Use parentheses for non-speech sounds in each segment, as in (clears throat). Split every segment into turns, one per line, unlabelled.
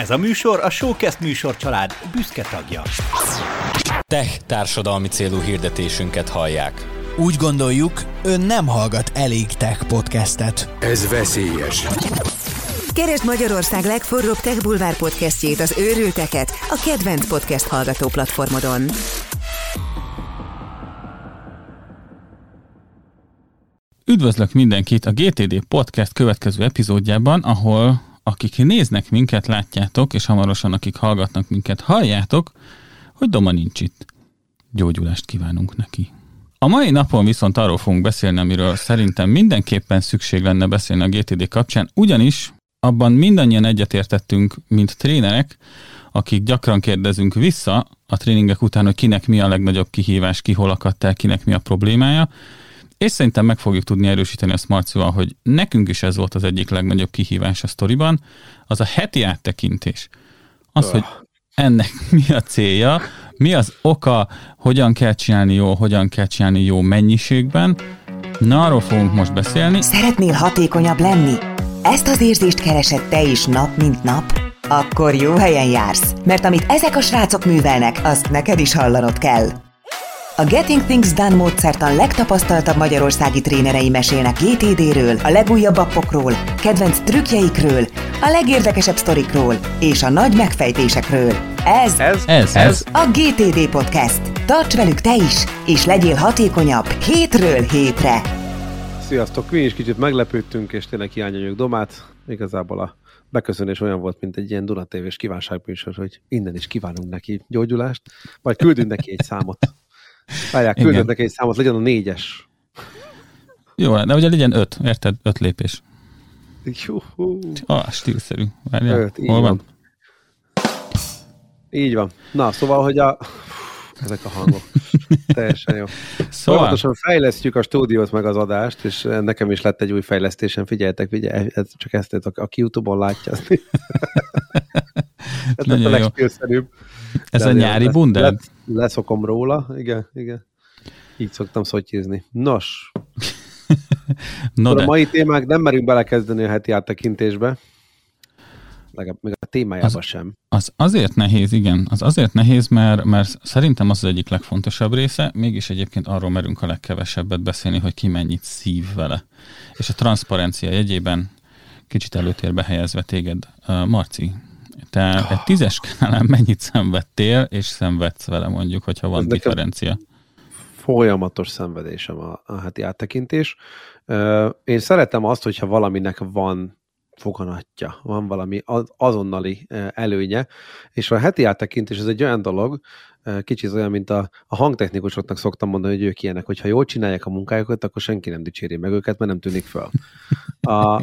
Ez a műsor a Showcast műsor család büszke tagja.
Tech társadalmi célú hirdetésünket hallják.
Úgy gondoljuk, ön nem hallgat elég tech podcastet.
Ez veszélyes.
Keresd Magyarország legforróbb Tech Bulvár podcastjét, az őrülteket, a kedvenc podcast hallgató platformodon.
Üdvözlök mindenkit a GTD Podcast következő epizódjában, ahol akik néznek minket, látjátok, és hamarosan akik hallgatnak minket, halljátok, hogy Doma nincs itt. Gyógyulást kívánunk neki. A mai napon viszont arról fogunk beszélni, amiről szerintem mindenképpen szükség lenne beszélni a GTD kapcsán, ugyanis abban mindannyian egyetértettünk, mint trénerek, akik gyakran kérdezünk vissza a tréningek után, hogy kinek mi a legnagyobb kihívás, ki hol akadt el, kinek mi a problémája, és szerintem meg fogjuk tudni erősíteni a Smartszóval, hogy nekünk is ez volt az egyik legnagyobb kihívás a sztoriban, az a heti áttekintés. Az, oh. hogy ennek (laughs) mi a célja, mi az oka, hogyan kell csinálni jó, hogyan kell csinálni jó mennyiségben. Na, arról fogunk most beszélni.
Szeretnél hatékonyabb lenni? Ezt az érzést keresed te is nap, mint nap? Akkor jó helyen jársz, mert amit ezek a srácok művelnek, azt neked is hallanod kell. A Getting Things Done módszertan legtapasztaltabb magyarországi trénerei mesélnek GTD-ről, a legújabb appokról, kedvenc trükkjeikről, a legérdekesebb sztorikról és a nagy megfejtésekről. Ez,
ez, ez, ez
a GTD Podcast. Tarts velük te is, és legyél hatékonyabb hétről hétre.
Sziasztok, mi is kicsit meglepődtünk, és tényleg hiányanyag domát. Igazából a beköszönés olyan volt, mint egy ilyen Duna TV-s kívánságműsor, hogy innen is kívánunk neki gyógyulást, majd küldünk neki egy számot. Várják, küldött neki egy számot, legyen a négyes.
Jó, de ugye legyen öt, érted? Öt lépés.
Juhu.
Ah, stílszerű. Várjál,
Öt, így
hol van?
van. Így van. Na, szóval, hogy a... Ezek a hangok. (laughs) Teljesen jó.
Szóval,
Folyamatosan fejlesztjük a stúdiót meg az adást, és nekem is lett egy új fejlesztésem. Figyeljetek, figyelj, ez csak ezt, aki YouTube-on látja. (laughs) Ez lett a
Nagyon jó. Ez
De
a nyári
le-
bundel?
le- Leszokom róla, igen, igen. Így szoktam szotyizni. Nos, (laughs)
No
a
de,
mai témák nem merünk belekezdeni a heti áttekintésbe. Legalább még a témájába
Az-
sem.
az azért nehéz, igen, az azért nehéz, mert, mert szerintem az az egyik legfontosabb része, mégis egyébként arról merünk a legkevesebbet beszélni, hogy ki mennyit szív vele. És a transzparencia jegyében kicsit előtérbe helyezve téged, Marci, te egy tízes skálán mennyit szenvedtél, és szenvedsz vele mondjuk, hogyha van
Ez
differencia.
Folyamatos szenvedésem a, a heti áttekintés. Én szeretem azt, hogyha valaminek van foganatja, van valami az- azonnali előnye, és a heti áttekintés ez egy olyan dolog, kicsit olyan, mint a, a hangtechnikusoknak szoktam mondani, hogy ők ilyenek, hogyha jól csinálják a munkájukat, akkor senki nem dicséri meg őket, mert nem tűnik föl. (laughs) A.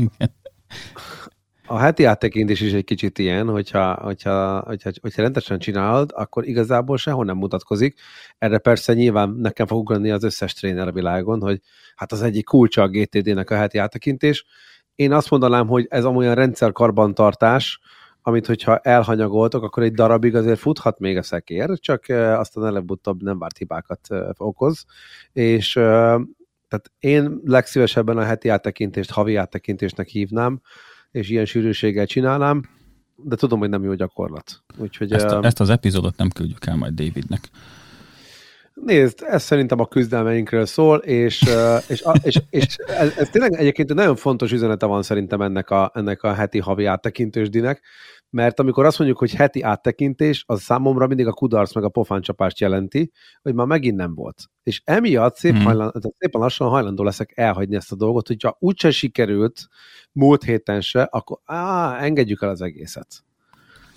a heti áttekintés is egy kicsit ilyen, hogyha, hogyha, hogyha, hogyha rendesen csinálod, akkor igazából sehol nem mutatkozik. Erre persze nyilván nekem fog ugrani az összes tréner a világon, hogy hát az egyik kulcsa a GTD-nek a heti áttekintés. Én azt mondanám, hogy ez olyan rendszerkarbantartás, amit hogyha elhanyagoltok, akkor egy darabig azért futhat még a szekér, csak aztán előbb-utóbb nem várt hibákat okoz. És eh, tehát én legszívesebben a heti áttekintést havi áttekintésnek hívnám, és ilyen sűrűséggel csinálnám, de tudom, hogy nem jó gyakorlat. Úgyhogy
Ezt, a, ezt az epizódot nem küldjük el majd Davidnek.
Nézd, ez szerintem a küzdelmeinkről szól, és, és, és, és ez, ez tényleg egyébként egy nagyon fontos üzenete van szerintem ennek a, ennek a heti havi áttekintősdinek, mert amikor azt mondjuk, hogy heti áttekintés, az számomra mindig a kudarc meg a pofáncsapást jelenti, hogy már megint nem volt. És emiatt szép
Hmm.
hajlan, szépen lassan hajlandó leszek elhagyni ezt a dolgot, hogyha úgyse sikerült múlt héten se, akkor á, engedjük el az egészet.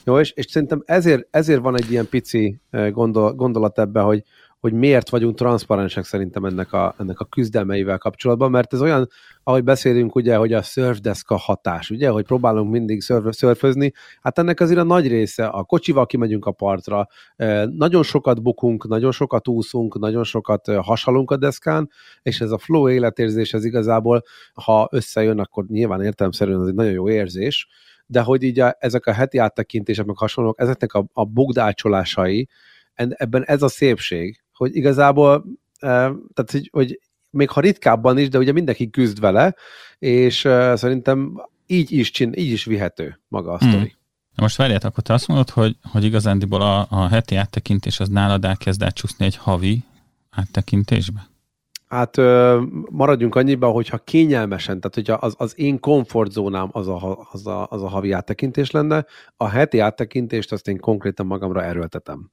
Jó, és, és szerintem ezért, ezért van egy ilyen pici eh, gondol, gondolat ebbe, hogy, hogy miért vagyunk transzparensek szerintem ennek a, ennek a küzdelmeivel kapcsolatban, mert ez olyan, ahogy beszélünk ugye, hogy a surfdesk a hatás, ugye, hogy próbálunk mindig szörf, szörfözni, hát ennek azért a nagy része, a kocsival kimegyünk a partra, nagyon sokat bukunk, nagyon sokat úszunk, nagyon sokat hasalunk a deszkán, és ez a flow életérzés, ez igazából, ha összejön, akkor nyilván értelemszerűen ez egy nagyon jó érzés, de hogy így a, ezek a heti áttekintések, meg hasonlók, ezeknek a, a bugdácsolásai, en- ebben ez a szépség, hogy igazából, eh, tehát hogy, hogy még ha ritkábban is, de ugye mindenki küzd vele, és szerintem így is, csin, így is vihető maga a
Hmm.
sztori.
Na most várját, akkor te azt mondod, hogy, hogy igazándiból a, a heti áttekintés az nálad elkezd átcsúszni egy havi áttekintésbe?
Hát ö, maradjunk annyiba, hogyha kényelmesen, tehát hogyha az, az én komfortzónám az a, az, a, az a havi áttekintés lenne, a heti áttekintést azt én konkrétan magamra erőltetem.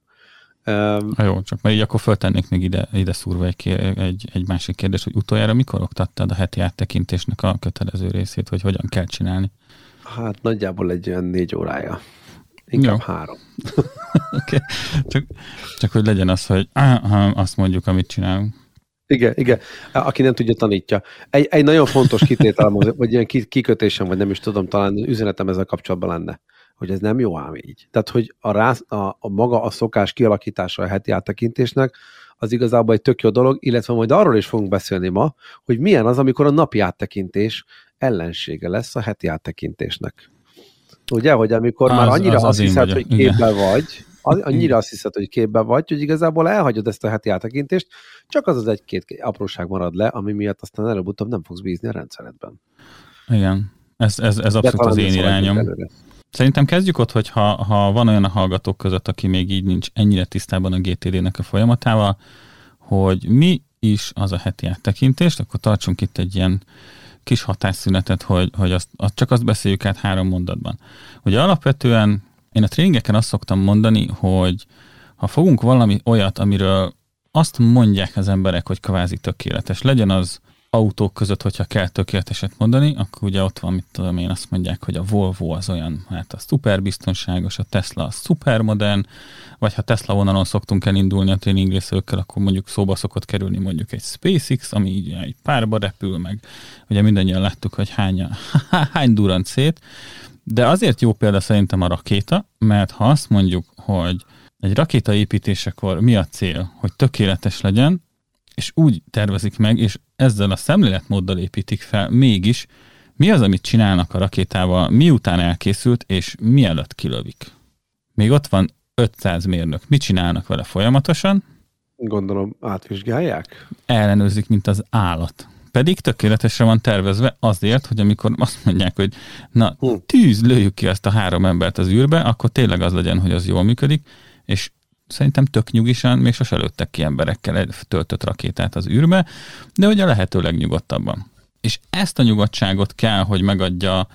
Um, jó, csak mert így akkor föltennék még ide, ide szúrva egy, egy, egy másik kérdés, hogy utoljára mikor oktattad a heti áttekintésnek a kötelező részét, hogy hogyan kell csinálni?
Hát nagyjából egy olyan négy órája. Inkább jó. három. (laughs)
okay. csak, csak hogy legyen az, hogy azt mondjuk, amit csinálunk.
Igen, igen. Aki nem tudja, tanítja. Egy, egy nagyon fontos kitétel, vagy ilyen kikötésem, vagy nem is tudom, talán üzenetem ezzel kapcsolatban lenne hogy ez nem jó ám így. Tehát, hogy a, rász, a, a maga a szokás kialakítása a heti áttekintésnek, az igazából egy tök jó dolog, illetve majd arról is fogunk beszélni ma, hogy milyen az, amikor a napi áttekintés ellensége lesz a heti áttekintésnek. Ugye, hogy amikor az, már annyira az, az azt hiszed, hogy képben vagy, annyira azt hiszed, hogy képben vagy, hogy igazából elhagyod ezt a heti áttekintést, csak az az egy-két apróság marad le, ami miatt aztán előbb-utóbb nem fogsz bízni a rendszeredben.
Igen, ez, ez, ez abszolút az én irányom. Előre. Szerintem kezdjük ott, hogy ha, ha van olyan a hallgatók között, aki még így nincs ennyire tisztában a GTD-nek a folyamatával, hogy mi is az a heti áttekintést, akkor tartsunk itt egy ilyen kis hatásszünetet, hogy, hogy azt, azt, csak azt beszéljük át három mondatban. Ugye alapvetően én a tréningeken azt szoktam mondani, hogy ha fogunk valami olyat, amiről azt mondják az emberek, hogy kvázi tökéletes, legyen az autók között, hogyha kell tökéleteset mondani, akkor ugye ott van, mit tudom én, azt mondják, hogy a Volvo az olyan, hát a szuper biztonságos, a Tesla a szuper modern, vagy ha Tesla vonalon szoktunk elindulni a tréningrészőkkel, akkor mondjuk szóba szokott kerülni mondjuk egy SpaceX, ami így egy párba repül, meg. Ugye mindannyian láttuk, hogy hány, (laughs) hány durant szét, de azért jó példa szerintem a rakéta, mert ha azt mondjuk, hogy egy rakéta építésekor mi a cél, hogy tökéletes legyen, és úgy tervezik meg, és ezzel a szemléletmóddal építik fel, mégis mi az, amit csinálnak a rakétával, miután elkészült, és mielőtt kilövik. Még ott van 500 mérnök. Mit csinálnak vele folyamatosan?
Gondolom, átvizsgálják?
Ellenőrzik, mint az állat. Pedig tökéletesre van tervezve azért, hogy amikor azt mondják, hogy na, tűz, lőjük ki ezt a három embert az űrbe, akkor tényleg az legyen, hogy az jól működik, és szerintem tök nyugisan, még sose lőttek ki emberekkel egy töltött rakétát az űrbe, de hogy a lehető legnyugodtabban. És ezt a nyugodtságot kell, hogy megadja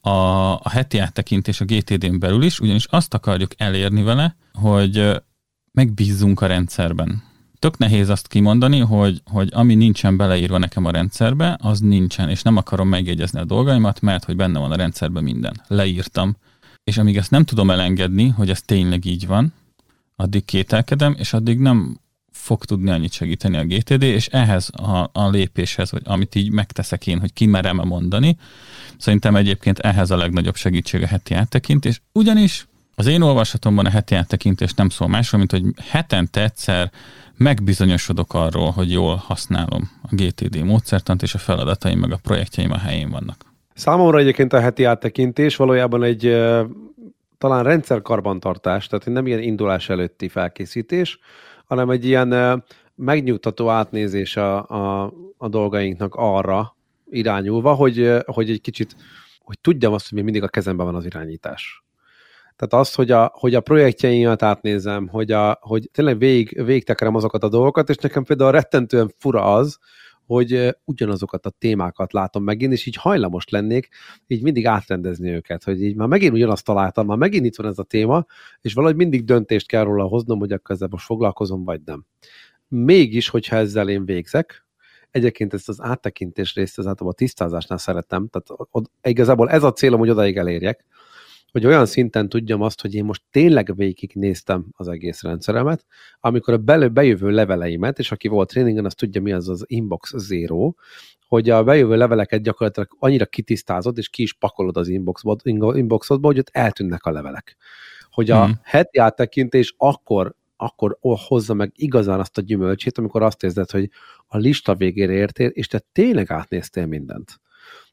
a, a heti áttekintés a GTD-n belül is, ugyanis azt akarjuk elérni vele, hogy megbízzunk a rendszerben. Tök nehéz azt kimondani, hogy, hogy ami nincsen beleírva nekem a rendszerbe, az nincsen, és nem akarom megjegyezni a dolgaimat, mert hogy benne van a rendszerben minden. Leírtam. És amíg ezt nem tudom elengedni, hogy ez tényleg így van, addig kételkedem, és addig nem fog tudni annyit segíteni a GTD, és ehhez a, a lépéshez, hogy amit így megteszek én, hogy kimerem mondani, szerintem egyébként ehhez a legnagyobb segítség a heti áttekintés, ugyanis az én olvasatomban a heti áttekintés nem szól másról, mint hogy hetente egyszer megbizonyosodok arról, hogy jól használom a GTD módszertant, és a feladataim meg a projektjeim a helyén vannak.
Számomra egyébként a heti áttekintés valójában egy talán rendszerkarbantartás, tehát nem ilyen indulás előtti felkészítés, hanem egy ilyen megnyugtató átnézés a, a, a dolgainknak arra irányulva, hogy, hogy egy kicsit, hogy tudjam azt, hogy még mindig a kezemben van az irányítás. Tehát az, hogy a, hogy a projektjeimet átnézem, hogy, a, hogy tényleg végig, végigtekerem azokat a dolgokat, és nekem például rettentően fura az, hogy ugyanazokat a témákat látom megint, és így hajlamos lennék így mindig átrendezni őket, hogy így már megint ugyanazt találtam, már megint itt van ez a téma, és valahogy mindig döntést kell róla hoznom, hogy akkor ezzel most foglalkozom, vagy nem. Mégis, hogyha ezzel én végzek, Egyébként ezt az áttekintés részt, az általában a tisztázásnál szeretem, tehát igazából ez a célom, hogy odaig elérjek, hogy olyan szinten tudjam azt, hogy én most tényleg végig néztem az egész rendszeremet, amikor a belő, bejövő leveleimet, és aki volt tréningen, az tudja, mi az az inbox zero, hogy a bejövő leveleket gyakorlatilag annyira kitisztázod, és ki is pakolod az inboxodba, inboxodba hogy ott eltűnnek a levelek. Hogy a mm. heti áttekintés akkor akkor hozza meg igazán azt a gyümölcsét, amikor azt érzed, hogy a lista végére értél, és te tényleg átnéztél mindent.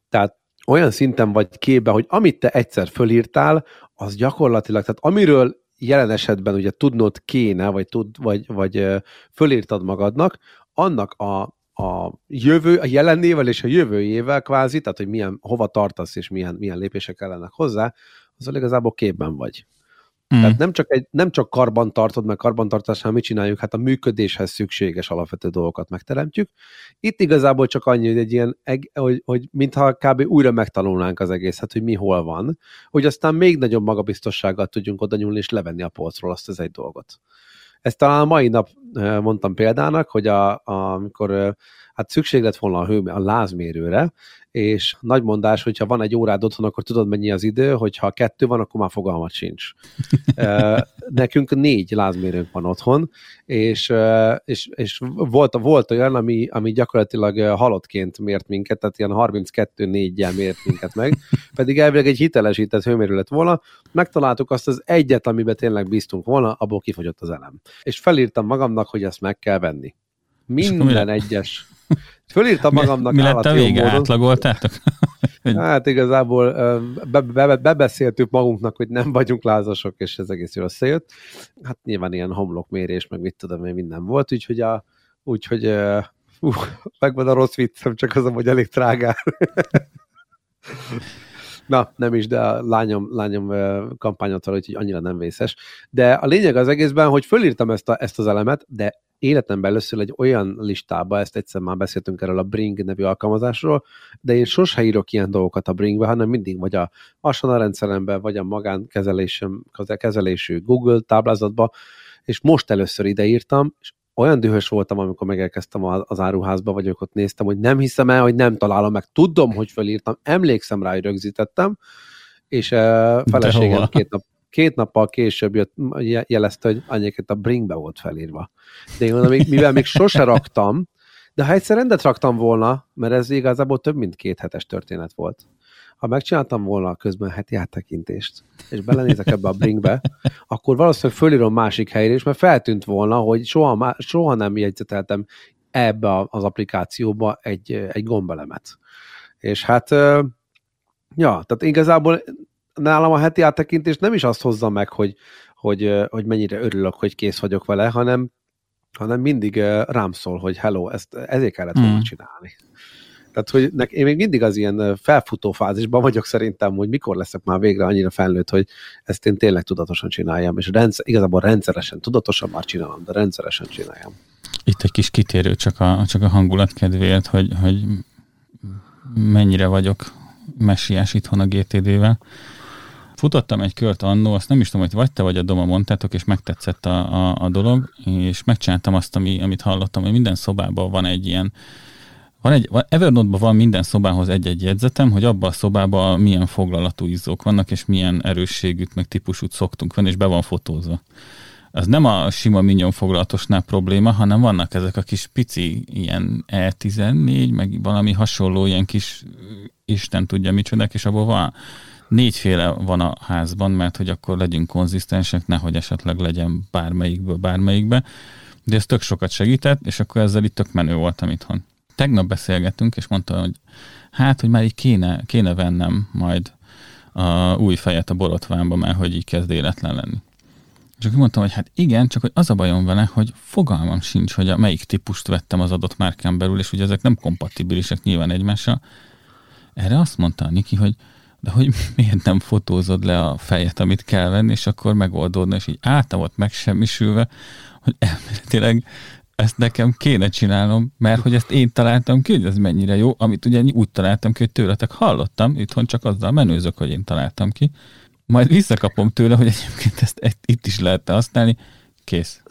Tehát olyan szinten vagy képbe, hogy amit te egyszer fölírtál, az gyakorlatilag, tehát amiről jelen esetben ugye tudnod kéne, vagy, tud, vagy, vagy fölírtad magadnak, annak a, a jövő, a jelenével és a jövőjével kvázi, tehát hogy milyen, hova tartasz és milyen, milyen lépések kellenek hozzá, azzal igazából képben vagy.
Mm.
Tehát nem csak, egy, nem csak karban tartod, meg karbantartásnál mit csináljuk, hát a működéshez szükséges alapvető dolgokat megteremtjük. Itt igazából csak annyi, hogy egy ilyen, hogy, hogy mintha kb. újra megtanulnánk az egészet, hogy mi hol van, hogy aztán még nagyobb magabiztossággal tudjunk oda nyúlni és levenni a polcról azt az egy dolgot. Ezt talán a mai nap eh, mondtam példának, hogy a, a, amikor eh, hát szükség lett volna a, hő, a lázmérőre, és nagy mondás, hogyha van egy órád otthon, akkor tudod mennyi az idő, hogyha kettő van, akkor már fogalmat sincs. (laughs) Nekünk négy lázmérőnk van otthon, és, és, és volt, volt olyan, ami, ami gyakorlatilag halottként mért minket, tehát ilyen 32 4 jel mért minket meg, (laughs) pedig elvileg egy hitelesített hőmérő lett volna, megtaláltuk azt az egyet, amiben tényleg bíztunk volna, abból kifogyott az elem. És felírtam magamnak, hogy ezt meg kell venni. Minden egyes. Fölírtam magamnak
mi, mi lett a vége?
módon.
Átlagoltátok? (laughs)
Hát igazából be, be, bebeszéltük magunknak, hogy nem vagyunk lázasok, és ez egész jól összejött. Hát nyilván ilyen homlokmérés, meg mit tudom én, minden volt, úgyhogy, a, úgyhogy ú, megvan a rossz viccem, csak az, hogy elég trágár. (laughs) Na, nem is, de a lányom, lányom kampányot úgyhogy annyira nem vészes. De a lényeg az egészben, hogy fölírtam ezt, a, ezt az elemet, de életemben először egy olyan listába, ezt egyszer már beszéltünk erről a Bring nevű alkalmazásról, de én sose írok ilyen dolgokat a Bringbe, hanem mindig vagy a Asana rendszeremben, vagy a magánkezelésem, kezelésű Google táblázatba, és most először ide írtam, és olyan dühös voltam, amikor megérkeztem az áruházba, vagy ott néztem, hogy nem hiszem el, hogy nem találom meg. Tudom, hogy felírtam, emlékszem rá, hogy rögzítettem, és uh, feleségem két, nap, két nappal később jött, je- jelezte, hogy anyéket a Bringbe volt felírva. De én mondom, mivel még sose raktam, de ha egyszer rendet raktam volna, mert ez igazából több mint két hetes történet volt, ha megcsináltam volna közben heti áttekintést, és belenézek ebbe a Bringbe, akkor valószínűleg fölírom másik helyre is, mert feltűnt volna, hogy soha, má- soha nem jegyzeteltem ebbe a- az applikációba egy, egy gombelemet. És hát, ja, tehát igazából nálam a heti áttekintés nem is azt hozza meg, hogy, hogy, hogy mennyire örülök, hogy kész vagyok vele, hanem, hanem mindig rám szól, hogy hello, ezt ezért kellett volna
Mm.
csinálni. Tehát, hogy nek, én még mindig az ilyen felfutó fázisban vagyok szerintem, hogy mikor leszek már végre annyira felnőtt, hogy ezt én tényleg tudatosan csináljam, és rendszer, igazából rendszeresen, tudatosan már csinálom, de rendszeresen csináljam.
Itt egy kis kitérő csak a, csak a hangulat kedvéért, hogy, hogy mennyire vagyok messiás itthon a GTD-vel. Futottam egy kört annó, azt nem is tudom, hogy vagy te vagy a Doma mondtátok, és megtetszett a, a, a dolog, és megcsináltam azt, ami, amit hallottam, hogy minden szobában van egy ilyen van egy, Evernote-ban van minden szobához egy-egy jegyzetem, hogy abban a szobában milyen foglalatú izzók vannak, és milyen erősségűt, meg típusút szoktunk venni, és be van fotózva. Az nem a sima minion foglalatosnál probléma, hanem vannak ezek a kis pici ilyen E14, meg valami hasonló ilyen kis Isten tudja micsodák, és abból van négyféle van a házban, mert hogy akkor legyünk konzisztensek, nehogy esetleg legyen bármelyikből bármelyikbe, de ez tök sokat segített, és akkor ezzel itt tök menő voltam itthon. Tegnap beszélgettünk, és mondta, hogy hát, hogy már így kéne, kéne vennem majd a új fejet a borotvánba, mert hogy így kezd életlen lenni. És akkor mondtam, hogy hát igen, csak hogy az a bajom vele, hogy fogalmam sincs, hogy a melyik típust vettem az adott márkán belül, és ugye ezek nem kompatibilisek nyilván egymással. Erre azt mondta a Niki, hogy de hogy (laughs) miért nem fotózod le a fejet, amit kell venni, és akkor megoldódna, és így álltam ott megsemmisülve, hogy elméletileg ezt nekem kéne csinálnom, mert hogy ezt én találtam ki, hogy ez mennyire jó, amit ugye úgy találtam ki, hogy tőletek hallottam, itthon csak azzal menőzök, hogy én találtam ki, majd visszakapom tőle, hogy egyébként ezt, itt is lehetne használni, kész.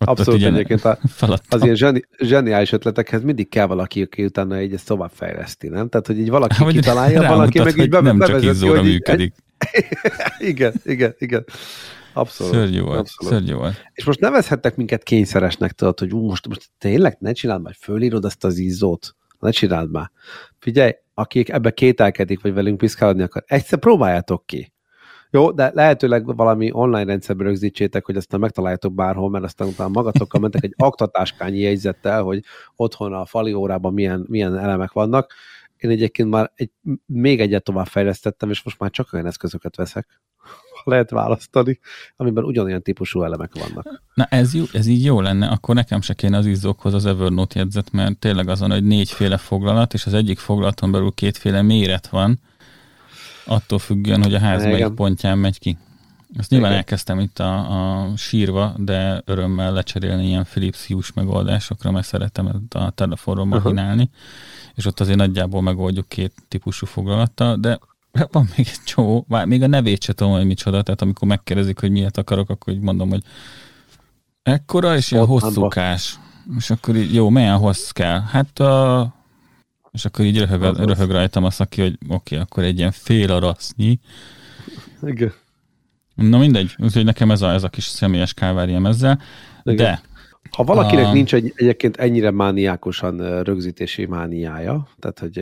Ott,
Abszolút
ugye
egyébként a, (laughs)
feladtam.
az ilyen zseni, zseniális ötletekhez mindig kell valaki, aki utána így ezt tovább fejleszti, nem? Tehát, hogy így valaki
Hogy
kitalálja, (laughs) valaki meg így be,
nem csak
bevezeti,
izzóra
hogy
működik. (laughs)
igen, igen, igen. Abszolút.
Szörnyű volt,
abszolút.
szörnyű volt.
És most nevezhettek minket kényszeresnek, tudod, hogy ú, most, most tényleg ne csináld már, fölírod ezt az izzót. Ne csináld már. Figyelj, akik ebbe kételkedik, vagy velünk piszkálódni akar, egyszer próbáljátok ki. Jó, de lehetőleg valami online rendszerbe rögzítsétek, hogy aztán megtaláljátok bárhol, mert aztán utána magatokkal mentek egy aktatáskányi jegyzettel, hogy otthon a fali órában milyen, milyen elemek vannak. Én egyébként már egy, még egyet tovább fejlesztettem, és most már csak olyan eszközöket veszek, lehet választani, amiben ugyanolyan típusú elemek vannak.
Na ez, jó, ez így jó lenne, akkor nekem se kéne az izzókhoz az Evernote jegyzet, mert tényleg azon, hogy négyféle foglalat, és az egyik foglalaton belül kétféle méret van, attól függően, hogy a ház melyik pontján megy ki. Ezt nyilván
Igen.
elkezdtem itt a, a sírva, de örömmel lecserélni ilyen Philips Hughes megoldásokra, mert szeretem ezt a telefonról
Aha.
machinálni, és ott azért nagyjából megoldjuk két típusú foglalattal, de (laughs) van még egy csomó, vár, még a nevét se tudom, hogy micsoda, tehát amikor megkérdezik, hogy miért akarok, akkor így mondom, hogy ekkora, és ilyen hosszúkás. És akkor így, jó, milyen hossz kell? Hát a... És akkor így röhög,
Az az.
röhög rajtam a szaki, hogy oké, okay, akkor egy ilyen fél arasznyi.
Igen.
Na mindegy, úgyhogy nekem ez a, ez a kis személyes káváriám ezzel.
Igen.
De
Ha valakinek
A-
nincs egy, egyébként ennyire mániákusan ö, rögzítési mániája, tehát hogy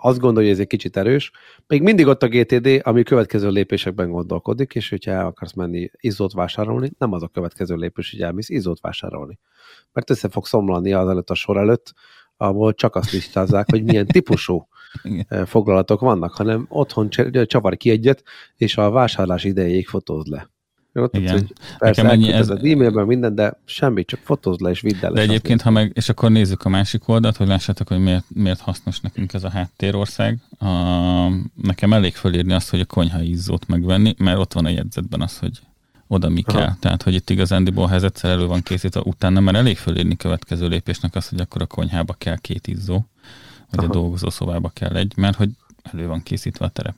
azt gondolja, hogy ez egy kicsit erős, még mindig ott a GTD, ami következő lépésekben gondolkodik, és hogyha el akarsz menni izzót vásárolni, nem az a következő lépés, hogy elmész izzót vásárolni. Mert össze fog szomlani az előtt a sor előtt, ahol csak azt listázzák, hogy milyen típusú (laughs) ö, foglalatok vannak, hanem otthon csavar ki egyet, és a vásárlás idejéig fotózd le. Jó,
Igen.
persze
Nekem ennyi-
elküldted az e-mailben minden, de semmi, csak fotózd le és vidd el.
De egyébként, ha meg, és akkor nézzük a másik oldalt, hogy lássátok, hogy miért, miért hasznos nekünk ez a háttérország. A, nekem elég fölírni azt, hogy a konyha izzót megvenni, mert ott van a jegyzetben az, hogy oda mi
Aha.
kell. Tehát, hogy itt igazándiból, ha ez egyszer elő van készítve, utána már elég fölírni következő lépésnek az, hogy akkor a konyhába kell két izzó, vagy
Aha.
a dolgozószobába kell egy, mert hogy elő van készítve a terep.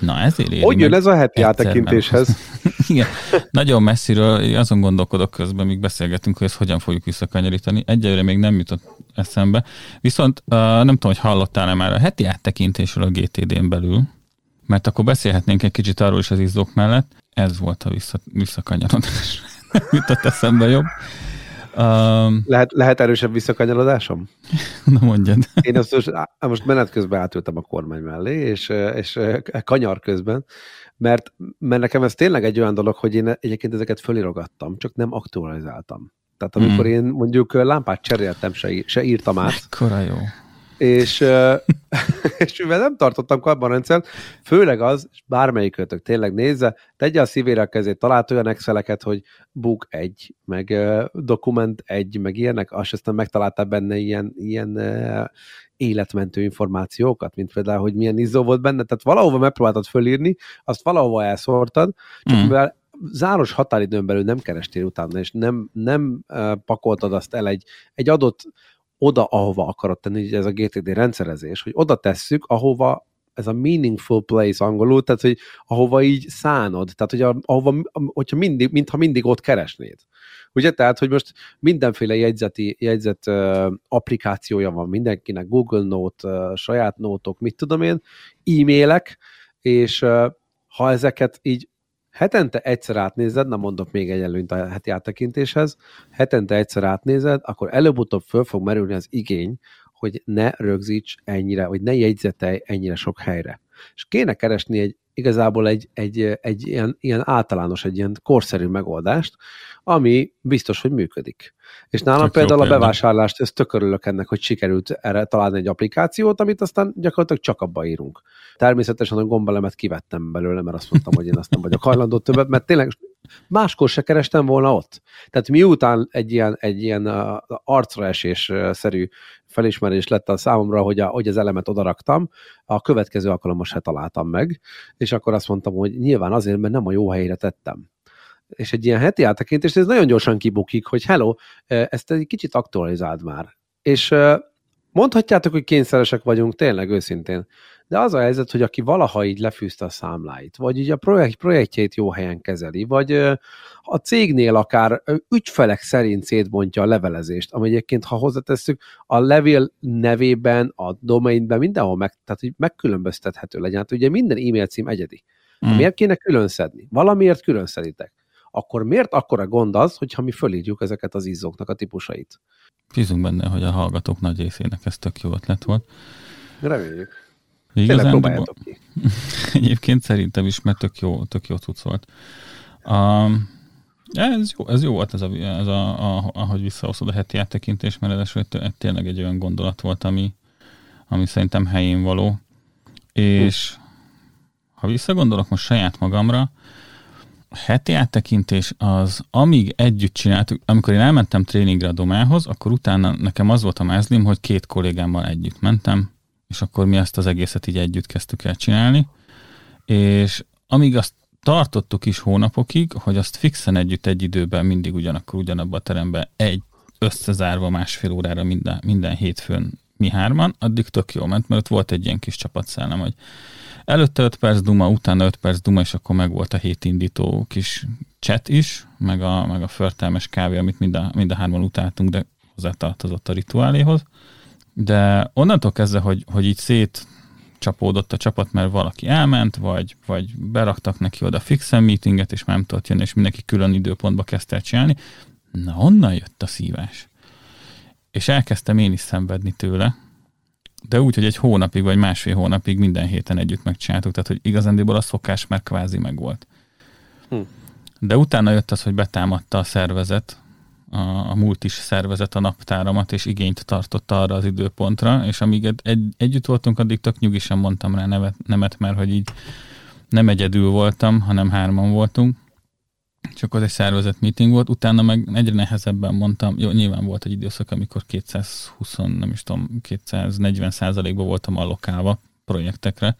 Na ezért éri
Hogy jön ez a heti áttekintéshez? (laughs)
Igen, nagyon messziről azon gondolkodok közben, míg beszélgetünk, hogy ezt hogyan fogjuk visszakanyarítani. Egyelőre még nem jutott eszembe. Viszont uh, nem tudom, hogy hallottál-e már a heti áttekintésről a GTD-n belül, mert akkor beszélhetnénk egy kicsit arról is az izzók mellett. Ez volt a vissza, visszakanyarodás. (laughs) Nem jutott eszembe jobb. Um,
Lehet, lehet erősebb visszakanyarodásom? (laughs)
na mondjad.
Én azt most, most menet közben átültem a kormány mellé, és, és kanyar közben, mert, mert nekem ez tényleg egy olyan dolog, hogy én egyébként ezeket fölirogattam, csak nem aktualizáltam. Tehát amikor
Hmm.
én mondjuk lámpát cseréltem, se, se írtam át,
Mekkora jó.
És, (laughs) és mivel nem tartottam karbanrendszert, főleg az, és bármelyik kötök tényleg nézze, tegye a szívére a kezét, talált olyan exceleket, hogy book egy, meg dokument egy, meg ilyenek, azt aztán megtaláltál benne ilyen, ilyen életmentő információkat, mint például, hogy milyen izzó volt benne, tehát valahova megpróbáltad fölírni, azt valahova elszórtad, csak
Mm.
mivel záros határidőn belül nem kerestél utána, és nem, nem uh, pakoltad azt el egy, egy adott oda, ahova akarod tenni, ugye ez a GTD rendszerezés, hogy oda tesszük, ahova ez a meaningful place angolul, tehát hogy ahova így szánod, tehát hogy ahova, hogyha mindig, mintha mindig ott keresnéd. Ugye, tehát, hogy most mindenféle jegyzeti, jegyzet uh, applikációja van mindenkinek, Google Note, uh, saját nótok, mit tudom én, e-mailek, és uh, ha ezeket így hetente egyszer átnézed, nem mondok még egy előnyt a heti áttekintéshez, hetente egyszer átnézed, akkor előbb-utóbb föl fog merülni az igény, hogy ne rögzíts ennyire, vagy ne jegyzetelj ennyire sok helyre. És kéne keresni egy, igazából egy, egy, egy ilyen, ilyen általános, egy ilyen korszerű megoldást, ami biztos, hogy működik. És nálam
Tök
például a bevásárlást, ezt tök örülök ennek, hogy sikerült erre találni egy applikációt, amit aztán gyakorlatilag csak abba írunk. Természetesen a gombelemet kivettem belőle, mert azt mondtam, hogy én azt nem vagyok hajlandó többet, mert tényleg máskor se kerestem volna ott. Tehát miután egy ilyen, egy ilyen arcra esés uh, szerű felismerés lett a számomra, hogy, a, hogy az elemet odaraktam, a következő alkalommal se találtam meg, és akkor azt mondtam, hogy nyilván azért, mert nem a jó helyre tettem. És egy ilyen heti áttekintés, ez nagyon gyorsan kibukik, hogy hello, ezt egy kicsit aktualizáld már. És mondhatjátok, hogy kényszeresek vagyunk, tényleg őszintén, de az a helyzet, hogy aki valaha így lefűzte a számláit, vagy így a projekt, projektjét jó helyen kezeli, vagy a cégnél akár ügyfelek szerint szétbontja a levelezést, ami egyébként, ha hozzatesszük, a levél nevében, a domainben, mindenhol meg, tehát így megkülönböztethető legyen. Hát ugye minden e-mail cím egyedi.
Mm.
Miért kéne külön szedni? Valamiért külön szeditek. Akkor miért akkora gond az, hogyha mi fölírjuk ezeket az izzóknak a típusait?
Bízunk benne, hogy a hallgatók nagy részének ez tök jó ötlet volt.
Reméljük. Próbáljátok ki. (laughs)
Egyébként szerintem is, mert tök jó, tök jó cucc volt. Um, ez jó, ez jó volt, ez, a, ez a, a, ahogy visszahozod a heti áttekintés, mert ez tényleg egy olyan gondolat volt, ami, ami szerintem helyén való. És ha visszagondolok most saját magamra, heti áttekintés az, amíg együtt csináltuk, amikor én elmentem tréningre a domához, akkor utána nekem az volt a mázlim, hogy két kollégámmal együtt mentem, és akkor mi ezt az egészet így együtt kezdtük el csinálni, és amíg azt tartottuk is hónapokig, hogy azt fixen együtt egy időben mindig ugyanakkor ugyanabban a teremben egy összezárva másfél órára minden, minden hétfőn mi hárman, addig tök jó ment, mert ott volt egy ilyen kis csapatszellem, hogy előtte 5 perc duma, utána 5 perc duma, és akkor meg volt a hét indító kis chat is, meg a, meg a förtelmes kávé, amit mind a, mind a hárman utáltunk, de hozzátartozott a rituáléhoz. De onnantól kezdve, hogy, hogy így szét csapódott a csapat, mert valaki elment, vagy, vagy beraktak neki oda fixen meetinget, és már nem tudott jönni, és mindenki külön időpontba kezdte el csinálni. Na, onnan jött a szívás. És elkezdtem én is szenvedni tőle, de úgy, hogy egy hónapig, vagy másfél hónapig minden héten együtt megcsináltuk, tehát hogy igazándiból a szokás már kvázi megvolt. Hm. De utána jött az, hogy betámadta a szervezet, a, a multis szervezet a naptáramat, és igényt tartotta arra az időpontra, és amíg egy, együtt voltunk, addig tök nyugisan mondtam rá nevet, nemet, mert hogy így nem egyedül voltam, hanem hárman voltunk, csak az egy szervezet meeting volt, utána meg egyre nehezebben mondtam, jó, nyilván volt egy időszak, amikor 220, nem is tudom, 240 százalékban voltam allokálva projektekre,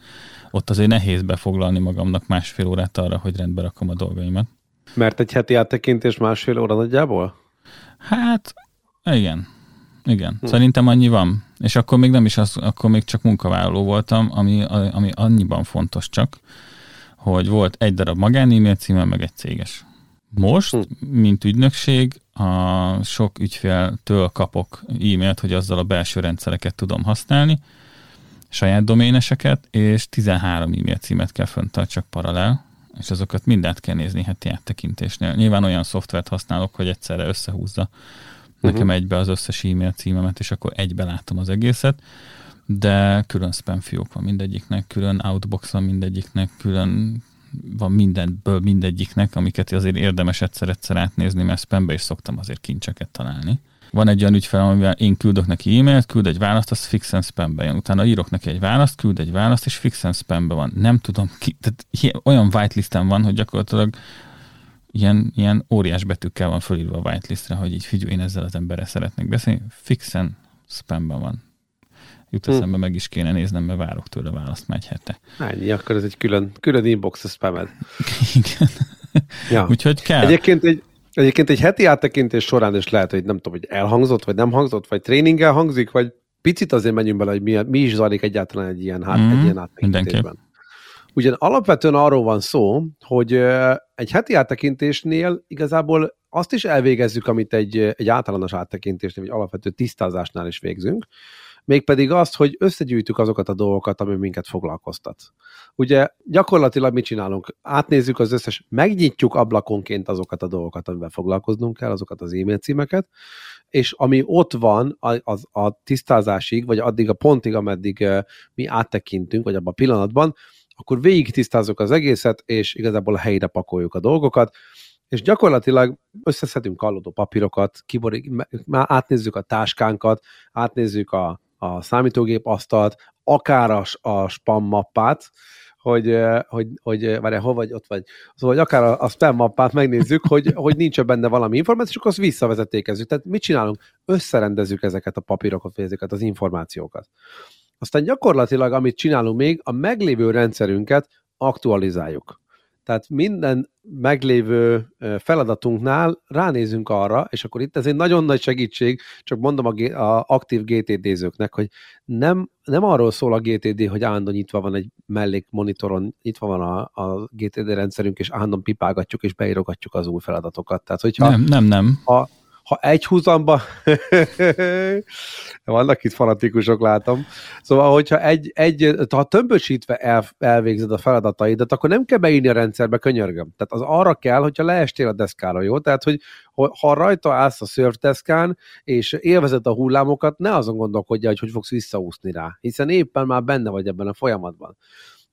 ott azért nehéz befoglalni magamnak másfél órát arra, hogy rendbe rakom a dolgaimat.
Mert egy heti áttekintés másfél óra nagyjából?
Hát, igen. Igen, hm. szerintem annyi van. És akkor még nem is az, akkor még csak munkavállaló voltam, ami, ami annyiban fontos csak, hogy volt egy darab magán e-mail címem, meg egy céges. Most, hm. mint ügynökség, a sok ügyféltől kapok e-mailt, hogy azzal a belső rendszereket tudom használni, saját doméneseket, és 13 e-mail címet kell csak paralel, és azokat mindent kell nézni heti áttekintésnél. Nyilván olyan szoftvert használok, hogy egyszerre összehúzza nekem uh-huh. egybe az összes e-mail címemet, és akkor egybe látom az egészet, de külön spam fiók van mindegyiknek, külön outbox van mindegyiknek, külön van mindenből mindegyiknek, amiket azért érdemes egyszer-egyszer átnézni, mert spambe is szoktam azért kincseket találni. Van egy olyan ügyfel, amivel én küldök neki e-mailt, küld egy választ, az fixen spambe jön. Utána írok neki egy választ, küld egy választ, és fixen spambe van. Nem tudom ki, tehát olyan whitelisten van, hogy gyakorlatilag ilyen, ilyen óriás betűkkel van fölírva a whitelistre, hogy így figyelj, én ezzel az emberrel szeretnék beszélni, fixen spamben van jut hm. eszembe, meg is kéne néznem, mert várok tőle választ már egy hete.
Ennyi, akkor ez egy külön, külön inbox spamed. (laughs)
Igen. Ja. Úgyhogy kell.
Egyébként egy, egyébként egy heti áttekintés során is lehet, hogy nem tudom, hogy elhangzott, vagy nem hangzott, vagy tréninggel hangzik, vagy picit azért menjünk bele, hogy mi, mi is zajlik egyáltalán egy ilyen, hát, mm, egy ilyen áttekintésben. Ugyan alapvetően arról van szó, hogy egy heti áttekintésnél igazából azt is elvégezzük, amit egy, egy általános áttekintésnél, vagy alapvető tisztázásnál is végzünk, mégpedig azt, hogy összegyűjtük azokat a dolgokat, ami minket foglalkoztat. Ugye gyakorlatilag mit csinálunk? Átnézzük az összes, megnyitjuk ablakonként azokat a dolgokat, amivel foglalkoznunk kell, azokat az e-mail címeket, és ami ott van az, a tisztázásig, vagy addig a pontig, ameddig mi áttekintünk, vagy abban a pillanatban, akkor végig tisztázzuk az egészet, és igazából a helyre pakoljuk a dolgokat, és gyakorlatilag összeszedünk kallódó papírokat, kiborik, átnézzük a táskánkat, átnézzük a, a számítógép asztalt, akár a, a spam mappát, hogy, hogy, hogy várj, hol vagy, ott vagy. Szóval, hogy akár a, a spam mappát megnézzük, hogy, (laughs) hogy nincs benne valami információ, és akkor azt visszavezetékezzük. Tehát mit csinálunk? Összerendezzük ezeket a papírokat, vagy ezeket az információkat. Aztán gyakorlatilag, amit csinálunk még, a meglévő rendszerünket aktualizáljuk. Tehát minden meglévő feladatunknál ránézünk arra, és akkor itt ez egy nagyon nagy segítség, csak mondom a, a aktív GTD-zőknek, hogy nem, nem arról szól a GTD, hogy állandóan nyitva van egy mellék monitoron, nyitva van a, a GTD rendszerünk, és állandóan pipálgatjuk és beírogatjuk az új feladatokat. Tehát, hogyha
nem, nem, nem.
Ha, ha egy húzamba, (laughs) vannak itt fanatikusok, látom, szóval, hogyha egy, egy ha tömbösítve el, elvégzed a feladataidat, akkor nem kell beírni a rendszerbe, könyörgöm. Tehát az arra kell, hogyha leestél a deszkára, jó? Tehát, hogy ha rajta állsz a surfdeszkán, és élvezed a hullámokat, ne azon gondolkodj, hogy hogy fogsz visszaúszni rá, hiszen éppen már benne vagy ebben a folyamatban.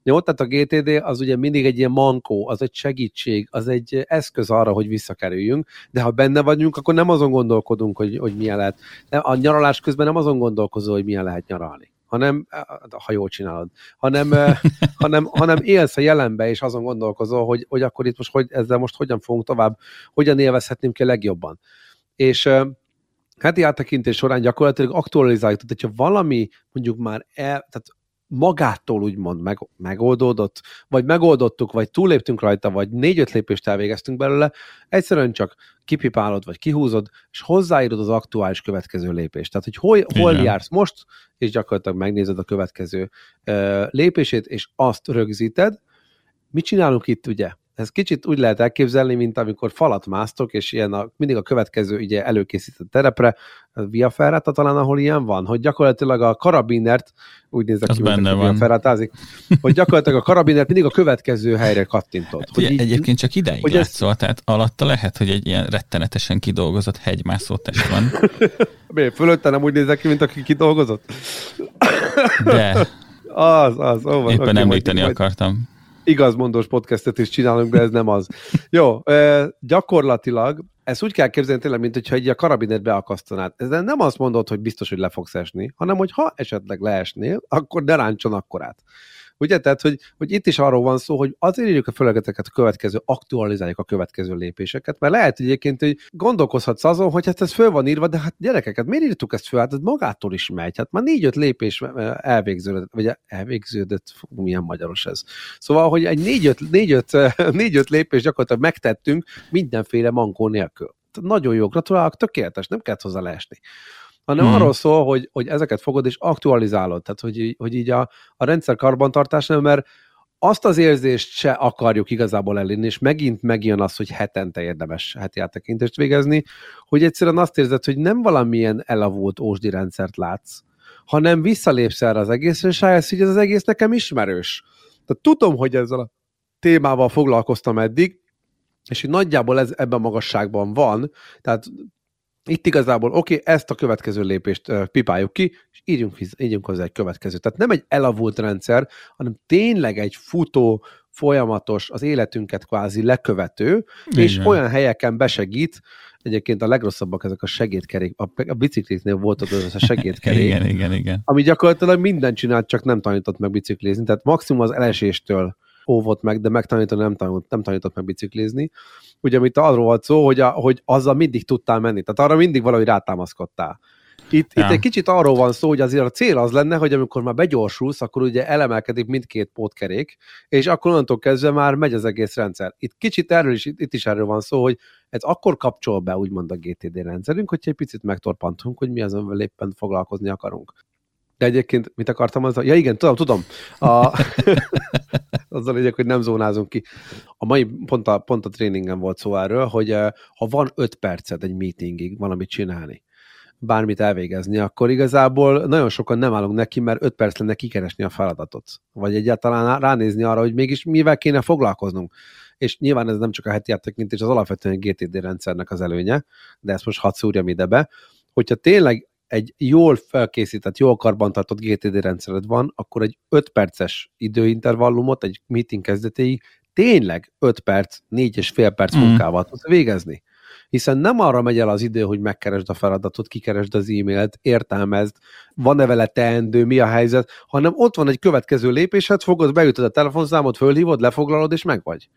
Jó, tehát a GTD az ugye mindig egy ilyen mankó, az egy segítség, az egy eszköz arra, hogy visszakerüljünk, de ha benne vagyunk, akkor nem azon gondolkodunk, hogy, hogy milyen lehet. A nyaralás közben nem azon gondolkozol, hogy milyen lehet nyaralni hanem, ha jól csinálod, hanem, (laughs) hanem, hanem élsz a jelenbe, és azon gondolkozol, hogy, hogy akkor itt most hogy, ezzel most hogyan fogunk tovább, hogyan élvezhetném ki legjobban. És heti áttekintés során gyakorlatilag aktualizáljuk, tehát hogyha valami mondjuk már el, tehát magától úgymond meg, megoldódott, vagy megoldottuk, vagy túléptünk rajta, vagy négy-öt lépést elvégeztünk belőle, egyszerűen csak kipipálod, vagy kihúzod, és hozzáírod az aktuális következő lépést. Tehát, hogy hol, hol jársz most, és gyakorlatilag megnézed a következő uh, lépését, és azt rögzíted. Mit csinálunk itt, ugye? Ez kicsit úgy lehet elképzelni, mint amikor falat másztok, és ilyen a, mindig a következő ugye előkészített terepre, via ferrata talán, ahol ilyen van, hogy gyakorlatilag a karabinert, úgy nézek ki,
benne van.
ferratázik, hogy gyakorlatilag a karabinert mindig a következő helyre kattintod.
Hát, hogy így, egyébként csak ideig hogy látszol, ez... tehát alatta lehet, hogy egy ilyen rettenetesen kidolgozott hegymászó test van. (laughs)
Miért? Fölötte nem úgy nézek ki, mint aki kidolgozott?
De. (laughs)
Az, az. Ó,
van, Éppen okay, említeni majd, akartam
igazmondós podcastet is csinálunk, de ez nem az. Jó, gyakorlatilag ezt úgy kell képzelni tényleg, mint hogyha egy a karabinet beakasztanád. Ez nem azt mondod, hogy biztos, hogy le fogsz esni, hanem hogy ha esetleg leesnél, akkor ne ráncson akkorát. Ugye? Tehát, hogy, hogy itt is arról van szó, hogy azért írjuk a fölegeteket a következő, aktualizáljuk a következő lépéseket, mert lehet egyébként, hogy gondolkozhatsz azon, hogy hát ez föl van írva, de hát gyerekeket, miért írtuk ezt föl? Hát ez magától is megy. Hát már négy-öt lépés elvégződött, vagy elvégződött, fú, milyen magyaros ez. Szóval, hogy egy négy-öt, négy-öt, (laughs) négy-öt lépés gyakorlatilag megtettünk mindenféle mankó nélkül. Nagyon jó, gratulálok, tökéletes, nem kellett hozzá leesni hanem hmm. arról szól, hogy, hogy ezeket fogod és aktualizálod, tehát hogy, hogy így a, a rendszer karbantartásnál, mert azt az érzést se akarjuk igazából elérni, és megint megjön az, hogy hetente érdemes heti áttekintést végezni, hogy egyszerűen azt érzed, hogy nem valamilyen elavult ósdi rendszert látsz, hanem visszalépsz erre az egészre, és rájössz, hogy ez az egész nekem ismerős. Tehát tudom, hogy ezzel a témával foglalkoztam eddig, és hogy nagyjából ez ebben a magasságban van, tehát itt igazából, oké, okay, ezt a következő lépést uh, pipáljuk ki, és írjunk, írjunk hozzá egy következő. Tehát nem egy elavult rendszer, hanem tényleg egy futó, folyamatos, az életünket kvázi lekövető, Igen. és olyan helyeken besegít, egyébként a legrosszabbak ezek a segédkerék, a, a bicikliknél volt ott az a segédkerék. (laughs)
igen, igen, igen.
Ami gyakorlatilag mindent csinált, csak nem tanított meg biciklizni, tehát maximum az eleséstől óvott meg, de megtanított, nem, tanult, nem tanított meg biciklizni. Ugye, amit arról volt szó, hogy, a, hogy azzal mindig tudtál menni, tehát arra mindig valahogy rátámaszkodtál. Itt, ja. itt egy kicsit arról van szó, hogy azért a cél az lenne, hogy amikor már begyorsulsz, akkor ugye elemelkedik mindkét pótkerék, és akkor onnantól kezdve már megy az egész rendszer. Itt kicsit erről is, itt is erről van szó, hogy ez akkor kapcsol be úgymond a GTD rendszerünk, hogyha egy picit megtorpantunk, hogy mi az, amivel éppen foglalkozni akarunk. De egyébként mit akartam azzal? Ja igen, tudom, tudom. A... (laughs) azzal legyek, hogy nem zónázunk ki. A mai pont a, pont a tréningen volt szó erről, hogy uh, ha van öt percet egy meetingig valamit csinálni, bármit elvégezni, akkor igazából nagyon sokan nem állunk neki, mert öt perc lenne kikeresni a feladatot. Vagy egyáltalán ránézni arra, hogy mégis mivel kéne foglalkoznunk. És nyilván ez nem csak a heti áttekintés, az alapvetően GTD rendszernek az előnye, de ezt most hadd szúrjam ide be, hogyha tényleg egy jól felkészített, jól karbantartott GTD rendszered van, akkor egy 5 perces időintervallumot egy meeting kezdetéig tényleg 5 perc, 4 és fél perc mm. munkával tudsz végezni. Hiszen nem arra megy el az idő, hogy megkeresd a feladatot, kikeresd az e-mailt, értelmezd, van-e vele teendő, mi a helyzet, hanem ott van egy következő lépésed, fogod, beütöd a telefonszámot, fölhívod, lefoglalod, és meg vagy.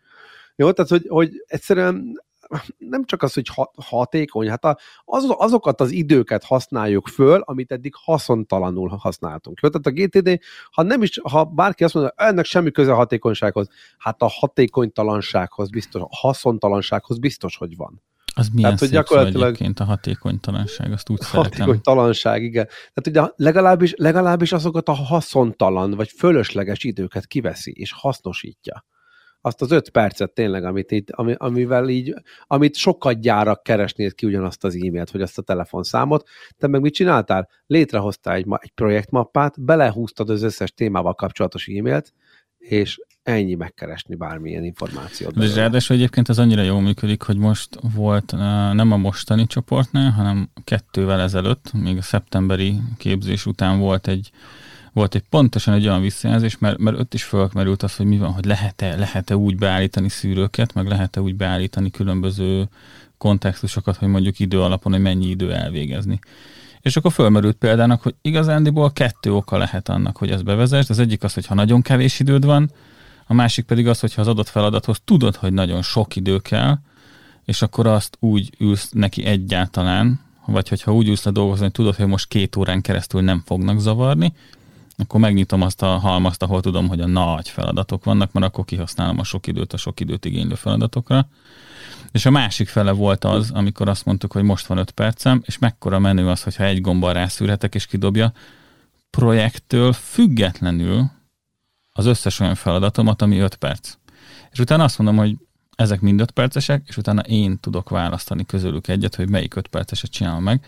Jó, tehát, hogy, hogy egyszerűen nem csak az, hogy hatékony, hát az, azokat az időket használjuk föl, amit eddig haszontalanul használtunk. Jó? Tehát a GTD, ha nem is, ha bárki azt mondja, ennek semmi köze a hatékonysághoz, hát a hatékonytalansághoz biztos, a haszontalansághoz biztos, hogy van.
Az milyen Tehát, hogy gyakorlatilag egyébként a hatékonytalanság, azt úgy szeretem.
Hatékonytalanság, igen. Tehát ugye legalábbis, legalábbis azokat a haszontalan vagy fölösleges időket kiveszi és hasznosítja azt az öt percet tényleg, amit itt, ami, amivel így, amit sokat gyárak keresnéd ki ugyanazt az e-mailt, vagy azt a telefonszámot, te meg mit csináltál? Létrehoztál egy, egy projektmappát, belehúztad az összes témával kapcsolatos e-mailt, és ennyi megkeresni bármilyen információt.
De ráadásul egyébként ez annyira jól működik, hogy most volt nem a mostani csoportnál, hanem kettővel ezelőtt, még a szeptemberi képzés után volt egy volt egy pontosan egy olyan visszajelzés, mert, mert ott is fölmerült az, hogy mi van, hogy lehet-e, lehet-e úgy beállítani szűrőket, meg lehet-e úgy beállítani különböző kontextusokat, hogy mondjuk idő alapon, hogy mennyi idő elvégezni. És akkor fölmerült példának, hogy igazándiból kettő oka lehet annak, hogy ezt bevezest. Az egyik az, hogy ha nagyon kevés időd van, a másik pedig az, hogyha az adott feladathoz tudod, hogy nagyon sok idő kell, és akkor azt úgy ülsz neki egyáltalán, vagy hogyha úgy ülsz le dolgozni, hogy tudod, hogy most két órán keresztül nem fognak zavarni, akkor megnyitom azt a halmazt, ahol tudom, hogy a nagy feladatok vannak, mert akkor kihasználom a sok időt a sok időt igénylő feladatokra. És a másik fele volt az, amikor azt mondtuk, hogy most van öt percem, és mekkora menő az, hogyha egy gombbal rászűrhetek és kidobja, projekttől függetlenül az összes olyan feladatomat, ami öt perc. És utána azt mondom, hogy ezek mind öt percesek, és utána én tudok választani közülük egyet, hogy melyik öt perceset csinálom meg.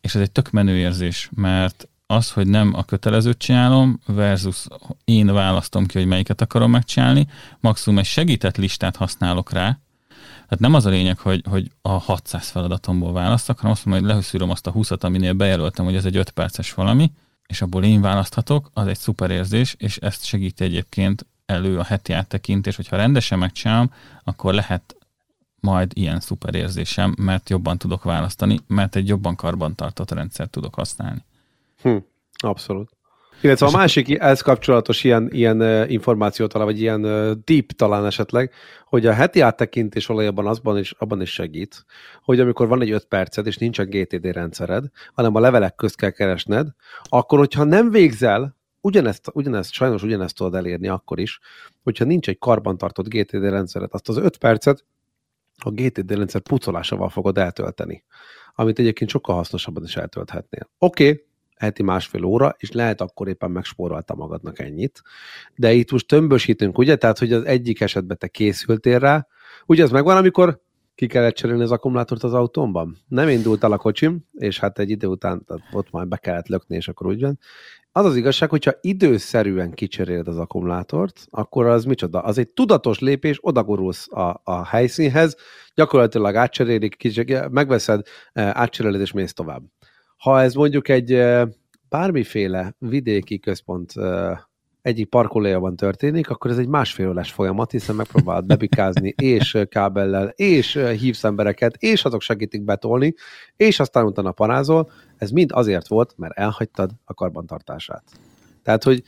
És ez egy tök menő érzés, mert az, hogy nem a kötelezőt csinálom, versus én választom ki, hogy melyiket akarom megcsinálni, maximum egy segített listát használok rá, tehát nem az a lényeg, hogy, hogy a 600 feladatomból választok, hanem azt mondom, hogy lehűszűröm azt a 20-at, aminél bejelöltem, hogy ez egy 5 perces valami, és abból én választhatok, az egy szuper érzés, és ezt segíti egyébként elő a heti áttekintés, hogyha rendesen megcsinálom, akkor lehet majd ilyen szuper érzésem, mert jobban tudok választani, mert egy jobban karbantartott rendszert tudok használni.
Hm, abszolút. Illetve a másik ez kapcsolatos ilyen, ilyen információ talán, vagy ilyen deep talán esetleg, hogy a heti áttekintés valójában azban is, abban is segít, hogy amikor van egy 5 perced, és nincs a GTD rendszered, hanem a levelek közt kell keresned, akkor, hogyha nem végzel, ugyanezt, ugyanezt, sajnos ugyanezt tudod elérni akkor is, hogyha nincs egy karbantartott GTD rendszered, azt az 5 percet a GTD rendszer pucolásával fogod eltölteni, amit egyébként sokkal hasznosabban is eltölthetnél. Oké, okay, heti másfél óra, és lehet akkor éppen megspórolta magadnak ennyit. De itt most tömbösítünk, ugye? Tehát, hogy az egyik esetben te készültél rá, ugye az megvan, amikor ki kellett cserélni az akkumulátort az autómban. Nem indult el a kocsim, és hát egy idő után ott már be kellett lökni, és akkor úgy van. Az az igazság, hogyha időszerűen kicseréled az akkumulátort, akkor az micsoda? Az egy tudatos lépés, odagurulsz a, a helyszínhez, gyakorlatilag átcserélik, megveszed, eh, átcseréled és mész tovább. Ha ez mondjuk egy bármiféle vidéki központ egyik parkolójában történik, akkor ez egy másfél órás folyamat, hiszen megpróbálod bebikázni, (laughs) és kábellel, és hívsz embereket, és azok segítik betolni, és aztán utána parázol. Ez mind azért volt, mert elhagytad a karbantartását. Tehát, hogy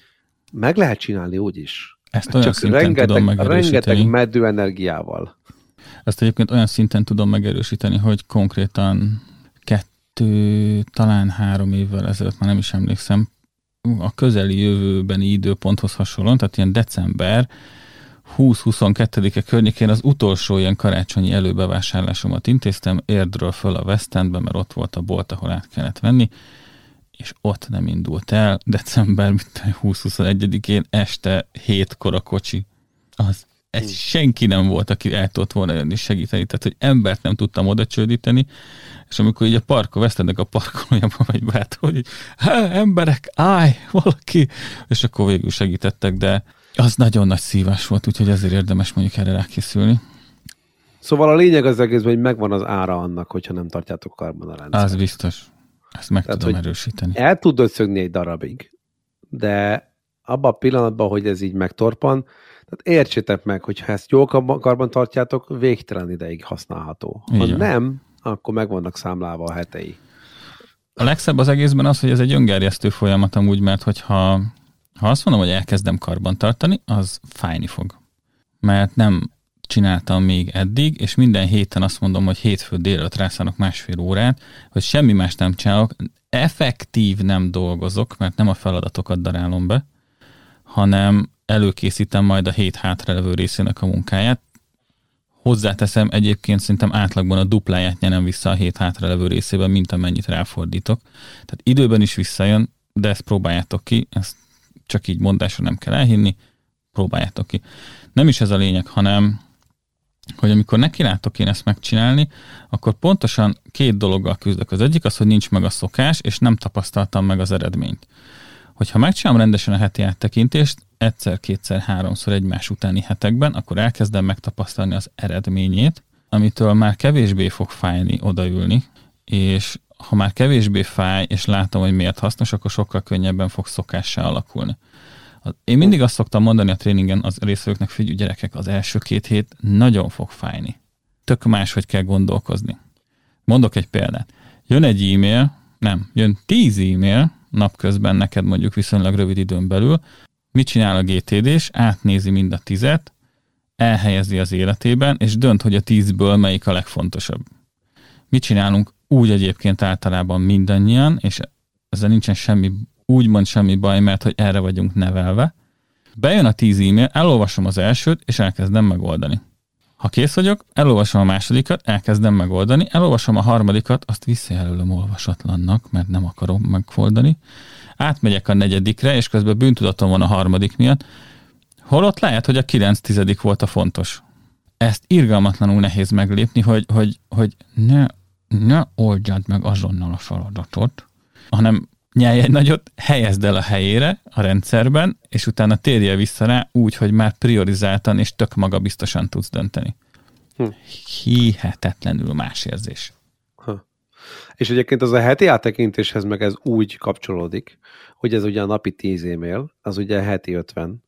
meg lehet csinálni úgy is.
Ezt olyan Csak rengeteg, tudom
rengeteg meddő energiával.
Ezt egyébként olyan szinten tudom megerősíteni, hogy konkrétan kettő, talán három évvel ezelőtt, már nem is emlékszem, a közeli jövőbeni időponthoz hasonlóan, tehát ilyen december 20-22-e környékén az utolsó ilyen karácsonyi előbevásárlásomat intéztem, Érdről föl a West Endbe, mert ott volt a bolt, ahol át kellett venni, és ott nem indult el. December 20-21-én este hétkor a kocsi. Az hmm. senki nem volt, aki el tudott volna jönni segíteni, tehát hogy embert nem tudtam oda csődíteni, és amikor így a parkon vesztenek a parkolójában vagy bát, hogy emberek, állj, valaki, és akkor végül segítettek, de az nagyon nagy szívás volt, úgyhogy ezért érdemes mondjuk erre rákészülni.
Szóval a lényeg az egészben, hogy megvan az ára annak, hogyha nem tartjátok karban a rendszert.
Az biztos. Ezt meg Tehát, tudom erősíteni.
El tudod szögni egy darabig, de abban a pillanatban, hogy ez így megtorpan, tehát értsétek meg, hogy ha ezt jól karban tartjátok, végtelen ideig használható. Ha Igen. nem, akkor meg vannak számlálva a hetei.
A legszebb az egészben az, hogy ez egy öngerjesztő folyamat amúgy, mert hogyha ha azt mondom, hogy elkezdem karban tartani, az fájni fog. Mert nem csináltam még eddig, és minden héten azt mondom, hogy hétfő délelőtt rászállok másfél órát, hogy semmi más nem csinálok, effektív nem dolgozok, mert nem a feladatokat darálom be, hanem előkészítem majd a hét hátralevő részének a munkáját. Hozzáteszem, egyébként szerintem átlagban a dupláját nyerem vissza a hét hátralevő részében, mint amennyit ráfordítok. Tehát időben is visszajön, de ezt próbáljátok ki, ezt csak így mondásra nem kell elhinni, próbáljátok ki. Nem is ez a lényeg, hanem hogy amikor nekilátok én ezt megcsinálni, akkor pontosan két dologgal küzdök. Az egyik az, hogy nincs meg a szokás, és nem tapasztaltam meg az eredményt. Hogyha megcsinálom rendesen a heti áttekintést, egyszer, kétszer, háromszor egymás utáni hetekben, akkor elkezdem megtapasztalni az eredményét, amitől már kevésbé fog fájni odaülni, és ha már kevésbé fáj, és látom, hogy miért hasznos, akkor sokkal könnyebben fog szokássá alakulni. Én mindig azt szoktam mondani a tréningen az részvevőknek, figyelj gyerekek, az első két hét nagyon fog fájni. Tök más, hogy kell gondolkozni. Mondok egy példát. Jön egy e-mail, nem, jön tíz e-mail napközben neked mondjuk viszonylag rövid időn belül, Mit csinál a GTD-s? Átnézi mind a tizet, elhelyezi az életében, és dönt, hogy a tízből melyik a legfontosabb. Mit csinálunk? úgy egyébként általában mindannyian, és ezzel nincsen semmi, úgymond semmi baj, mert hogy erre vagyunk nevelve. Bejön a tíz e-mail, elolvasom az elsőt, és elkezdem megoldani. Ha kész vagyok, elolvasom a másodikat, elkezdem megoldani, elolvasom a harmadikat, azt visszajelölöm olvasatlannak, mert nem akarom megoldani. Átmegyek a negyedikre, és közben bűntudatom van a harmadik miatt. Holott lehet, hogy a kilenc tizedik volt a fontos. Ezt irgalmatlanul nehéz meglépni, hogy, hogy, hogy ne, ne oldjad meg azonnal a feladatot, hanem nyelj egy nagyot, helyezd el a helyére a rendszerben, és utána térje vissza rá úgy, hogy már priorizáltan és tök magabiztosan tudsz dönteni. Hm. Hihetetlenül más érzés. Ha.
És egyébként az a heti áttekintéshez meg ez úgy kapcsolódik, hogy ez ugye a napi 10 e-mail, az ugye heti 50,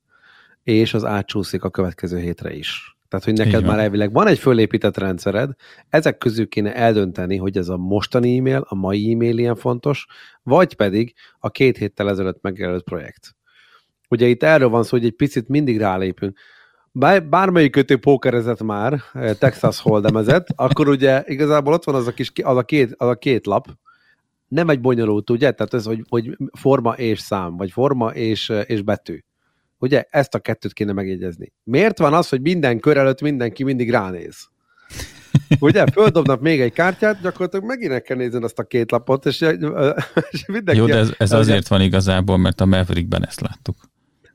és az átcsúszik a következő hétre is. Tehát, hogy neked már elvileg van egy fölépített rendszered, ezek közül kéne eldönteni, hogy ez a mostani e-mail, a mai e-mail ilyen fontos, vagy pedig a két héttel ezelőtt megjelölt projekt. Ugye itt erről van szó, hogy egy picit mindig rálépünk. Bármelyik kötő pókerezett már, eh, Texas Hold'emezett, (laughs) akkor ugye igazából ott van az a, kis, az a, két, az a két lap, nem egy bonyolult, ugye? Tehát ez, hogy, hogy forma és szám, vagy forma és, eh, és betű. Ugye ezt a kettőt kéne megjegyezni. Miért van az, hogy minden kör előtt mindenki mindig ránéz? Ugye, földobnak még egy kártyát, gyakorlatilag megint kell nézni azt a két lapot, és,
és mindenki... Jó, de ez, ez azért van igazából, mert a Maverickben ezt láttuk.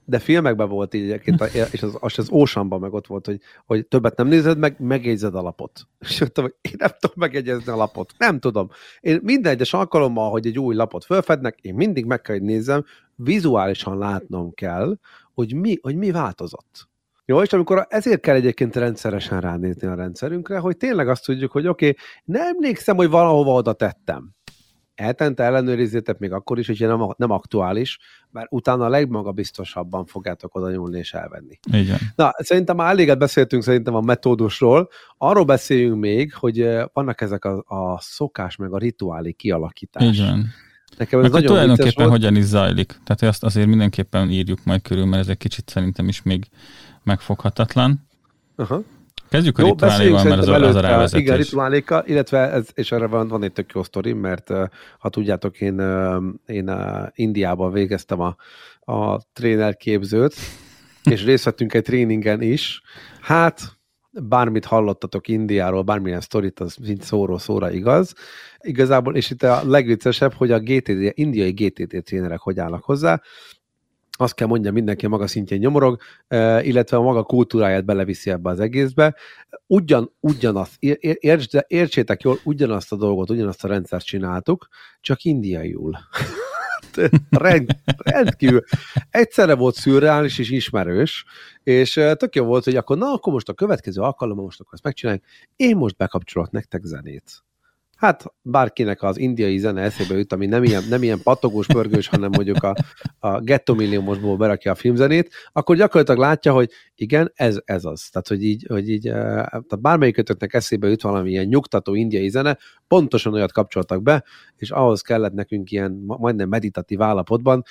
De filmekben volt így egyébként, és az, az, az Oceanban meg ott volt, hogy, hogy többet nem nézed, meg megjegyzed a lapot. És mondtam, hogy én nem tudom megjegyezni a lapot. Nem tudom. Én minden egyes alkalommal, hogy egy új lapot felfednek, én mindig meg kell, hogy nézzem, vizuálisan látnom kell, hogy mi, hogy mi változott. Jó, és amikor ezért kell egyébként rendszeresen ránézni a rendszerünkre, hogy tényleg azt tudjuk, hogy oké, okay, nem emlékszem, hogy valahova oda tettem. Eltente ellenőrizzétek még akkor is, hogyha nem, nem aktuális, mert utána a legmagabiztosabban fogjátok oda nyúlni és elvenni.
Igen.
Na, szerintem már eléget beszéltünk szerintem a metódusról. Arról beszéljünk még, hogy vannak ezek a, a szokás meg a rituálé kialakítás.
Igen Nekem ez nagyon tulajdonképpen volt. hogyan is zajlik. Tehát azt azért mindenképpen írjuk majd körül, mert ez egy kicsit szerintem is még megfoghatatlan. Aha. Kezdjük a jó, rituáléval, mert az, az a rávezetés.
Igen, rituálékkal, illetve ez, és erre van, van egy tök jó sztori, mert ha tudjátok, én, én Indiában végeztem a, a trénerképzőt, és részt vettünk egy tréningen is. Hát, bármit hallottatok Indiáról, bármilyen sztorit, az mind szóról szóra igaz. Igazából, és itt a legviccesebb, hogy a GTD, indiai GTD trénerek hogy állnak hozzá, azt kell mondja mindenki a maga szintjén nyomorog, illetve a maga kultúráját beleviszi ebbe az egészbe. Ugyan, ugyanazt, érts, értsétek jól, ugyanazt a dolgot, ugyanazt a rendszert csináltuk, csak indiaiul. Rend, rendkívül egyszerre volt szürreális és ismerős, és tök jó volt, hogy akkor na, akkor most a következő alkalommal most akkor ezt megcsináljuk, én most bekapcsolok nektek zenét. Hát bárkinek az indiai zene eszébe jut, ami nem ilyen, nem ilyen patogós, pörgős, hanem mondjuk a, a Ghetto Milliómosból berakja a filmzenét, akkor gyakorlatilag látja, hogy igen, ez, ez az. Tehát, hogy így, hogy így tehát bármelyikötöknek eszébe jut valami ilyen nyugtató indiai zene, pontosan olyat kapcsoltak be, és ahhoz kellett nekünk ilyen majdnem meditatív állapotban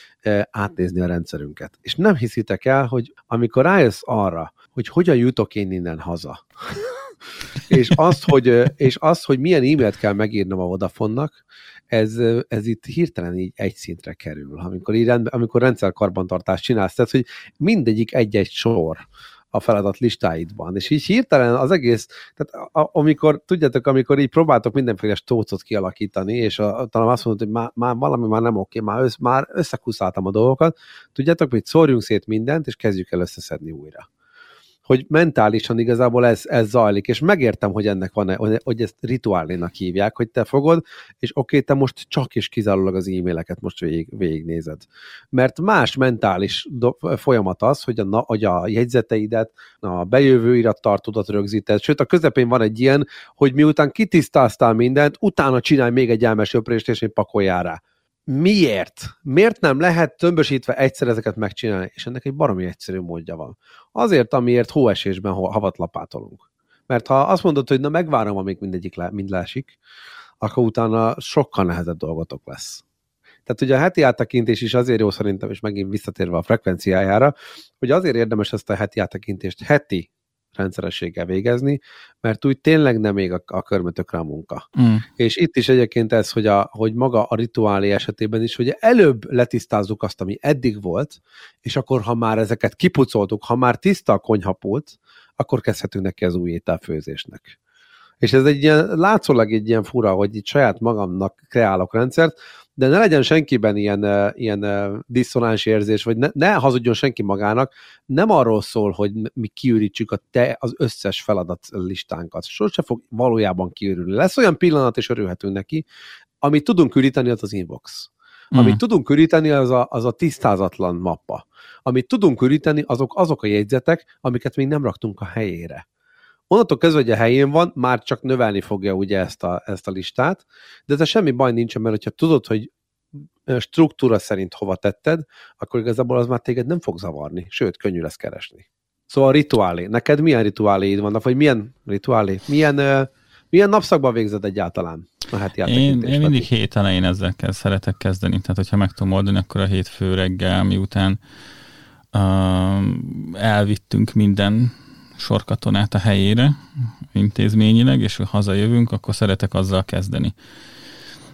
átnézni a rendszerünket. És nem hiszitek el, hogy amikor rájössz arra, hogy hogyan jutok én innen haza, és azt, hogy, és azt, hogy milyen e-mailt kell megírnom a Vodafonnak, ez, ez itt hirtelen így egy szintre kerül, amikor, így rend, amikor rendszerkarbantartást csinálsz, tehát, hogy mindegyik egy-egy sor a feladat listáidban. És így hirtelen az egész, tehát a, amikor, tudjátok, amikor így próbáltok mindenféle stócot kialakítani, és a, talán azt mondod, hogy már, már valami már nem oké, már, össz, már összekuszáltam a dolgokat, tudjátok, hogy szórjunk szét mindent, és kezdjük el összeszedni újra hogy mentálisan igazából ez, ez zajlik, és megértem, hogy ennek van, hogy ezt rituálénak hívják, hogy te fogod, és oké, okay, te most csak is kizárólag az e-maileket most végig, végignézed. Mert más mentális folyamat az, hogy a, hogy a jegyzeteidet, a bejövő irattartódat rögzíted, sőt a közepén van egy ilyen, hogy miután kitisztáztál mindent, utána csinálj még egy elmesőprést, és egy pakoljál rá miért? Miért nem lehet tömbösítve egyszer ezeket megcsinálni? És ennek egy baromi egyszerű módja van. Azért, amiért hóesésben havat lapátolunk. Mert ha azt mondod, hogy na megvárom, amíg mindegyik le, mind lásik, akkor utána sokkal nehezebb dolgotok lesz. Tehát ugye a heti áttekintés is azért jó szerintem, és megint visszatérve a frekvenciájára, hogy azért érdemes ezt a heti áttekintést heti rendszerességgel végezni, mert úgy tényleg nem még a, a körmötökre a munka.
Mm.
És itt is egyébként ez, hogy, a, hogy maga a rituálé esetében is, hogy előbb letisztázzuk azt, ami eddig volt, és akkor, ha már ezeket kipucoltuk, ha már tiszta a konyhapult, akkor kezdhetünk neki az új ételfőzésnek. És ez egy ilyen, látszólag egy ilyen fura, hogy itt saját magamnak kreálok rendszert, de ne legyen senkiben ilyen, ilyen diszonáns érzés, vagy ne, ne hazudjon senki magának, nem arról szól, hogy mi kiürítsük a te, az összes feladat listánkat. Sose fog valójában kiürülni. Lesz olyan pillanat, és örülhetünk neki, amit tudunk üríteni, az az inbox. Amit
Mm.
tudunk üríteni, az a, az a tisztázatlan mappa. Amit tudunk üríteni, azok, azok a jegyzetek, amiket még nem raktunk a helyére. Onnantól kezdve, hogy a helyén van, már csak növelni fogja ugye ezt a, ezt a listát, de ez semmi baj nincsen, mert hogyha tudod, hogy struktúra szerint hova tetted, akkor igazából az már téged nem fog zavarni, sőt, könnyű lesz keresni. Szóval a rituálé. Neked milyen rituáléid vannak, vagy milyen rituálé? Milyen, uh, milyen napszakban végzed egyáltalán a heti
Én, én mindig hét elején ezzel kell, szeretek kezdeni. Tehát, hogyha meg tudom oldani, akkor a hétfő reggel, miután uh, elvittünk minden sorkatonát a helyére, intézményileg, és hazajövünk, akkor szeretek azzal kezdeni.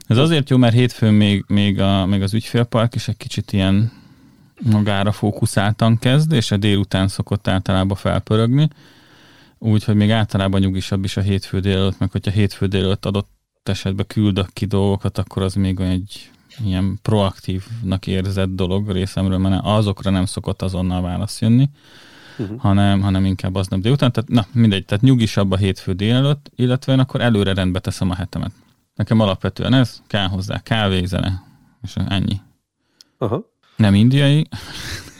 Ez azért jó, mert hétfőn még, még, a, még az ügyfélpark is egy kicsit ilyen magára fókuszáltan kezd, és a délután szokott általában felpörögni, úgyhogy még általában nyugisabb is a hétfő délelőtt, meg hogyha hétfő délelőtt adott esetben küldök ki dolgokat, akkor az még egy ilyen proaktívnak érzett dolog részemről, mert azokra nem szokott azonnal válasz jönni, uh-huh. hanem, hanem inkább aznap délután. Tehát na, mindegy, tehát nyugisabb a hétfő délelőtt, illetve én akkor előre rendbe teszem a hetemet. Nekem alapvetően ez, kell hozzá kávé, zene, és ennyi.
Aha.
Nem indiai.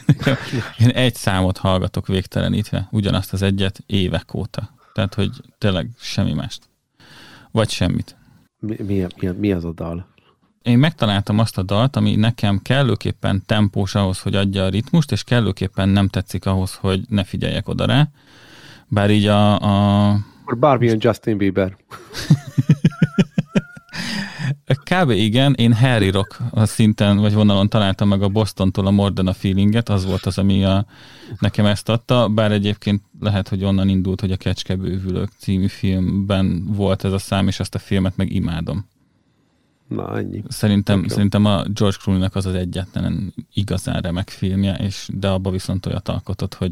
(laughs) Én egy számot hallgatok végtelenítve, ugyanazt az egyet évek óta. Tehát, hogy tényleg semmi mást. Vagy semmit.
Mi, mi, mi, mi az a dal?
Én megtaláltam azt a dalt, ami nekem kellőképpen tempós ahhoz, hogy adja a ritmust, és kellőképpen nem tetszik ahhoz, hogy ne figyeljek oda rá. Bár így a, a
Barbie and Justin Bieber.
Kb. igen, én Harry Rock a szinten vagy vonalon találtam meg a Bostontól a More Than a Feelinget, az volt az, ami a, nekem ezt adta, bár egyébként lehet, hogy onnan indult, hogy a Kecskebővülők című filmben volt ez a szám, és azt a filmet meg imádom.
Na, ennyi.
Szerintem,
Tök
szerintem a George Clooney-nak az az egyetlen igazán remek filmje, és de abba viszont olyat alkotott, hogy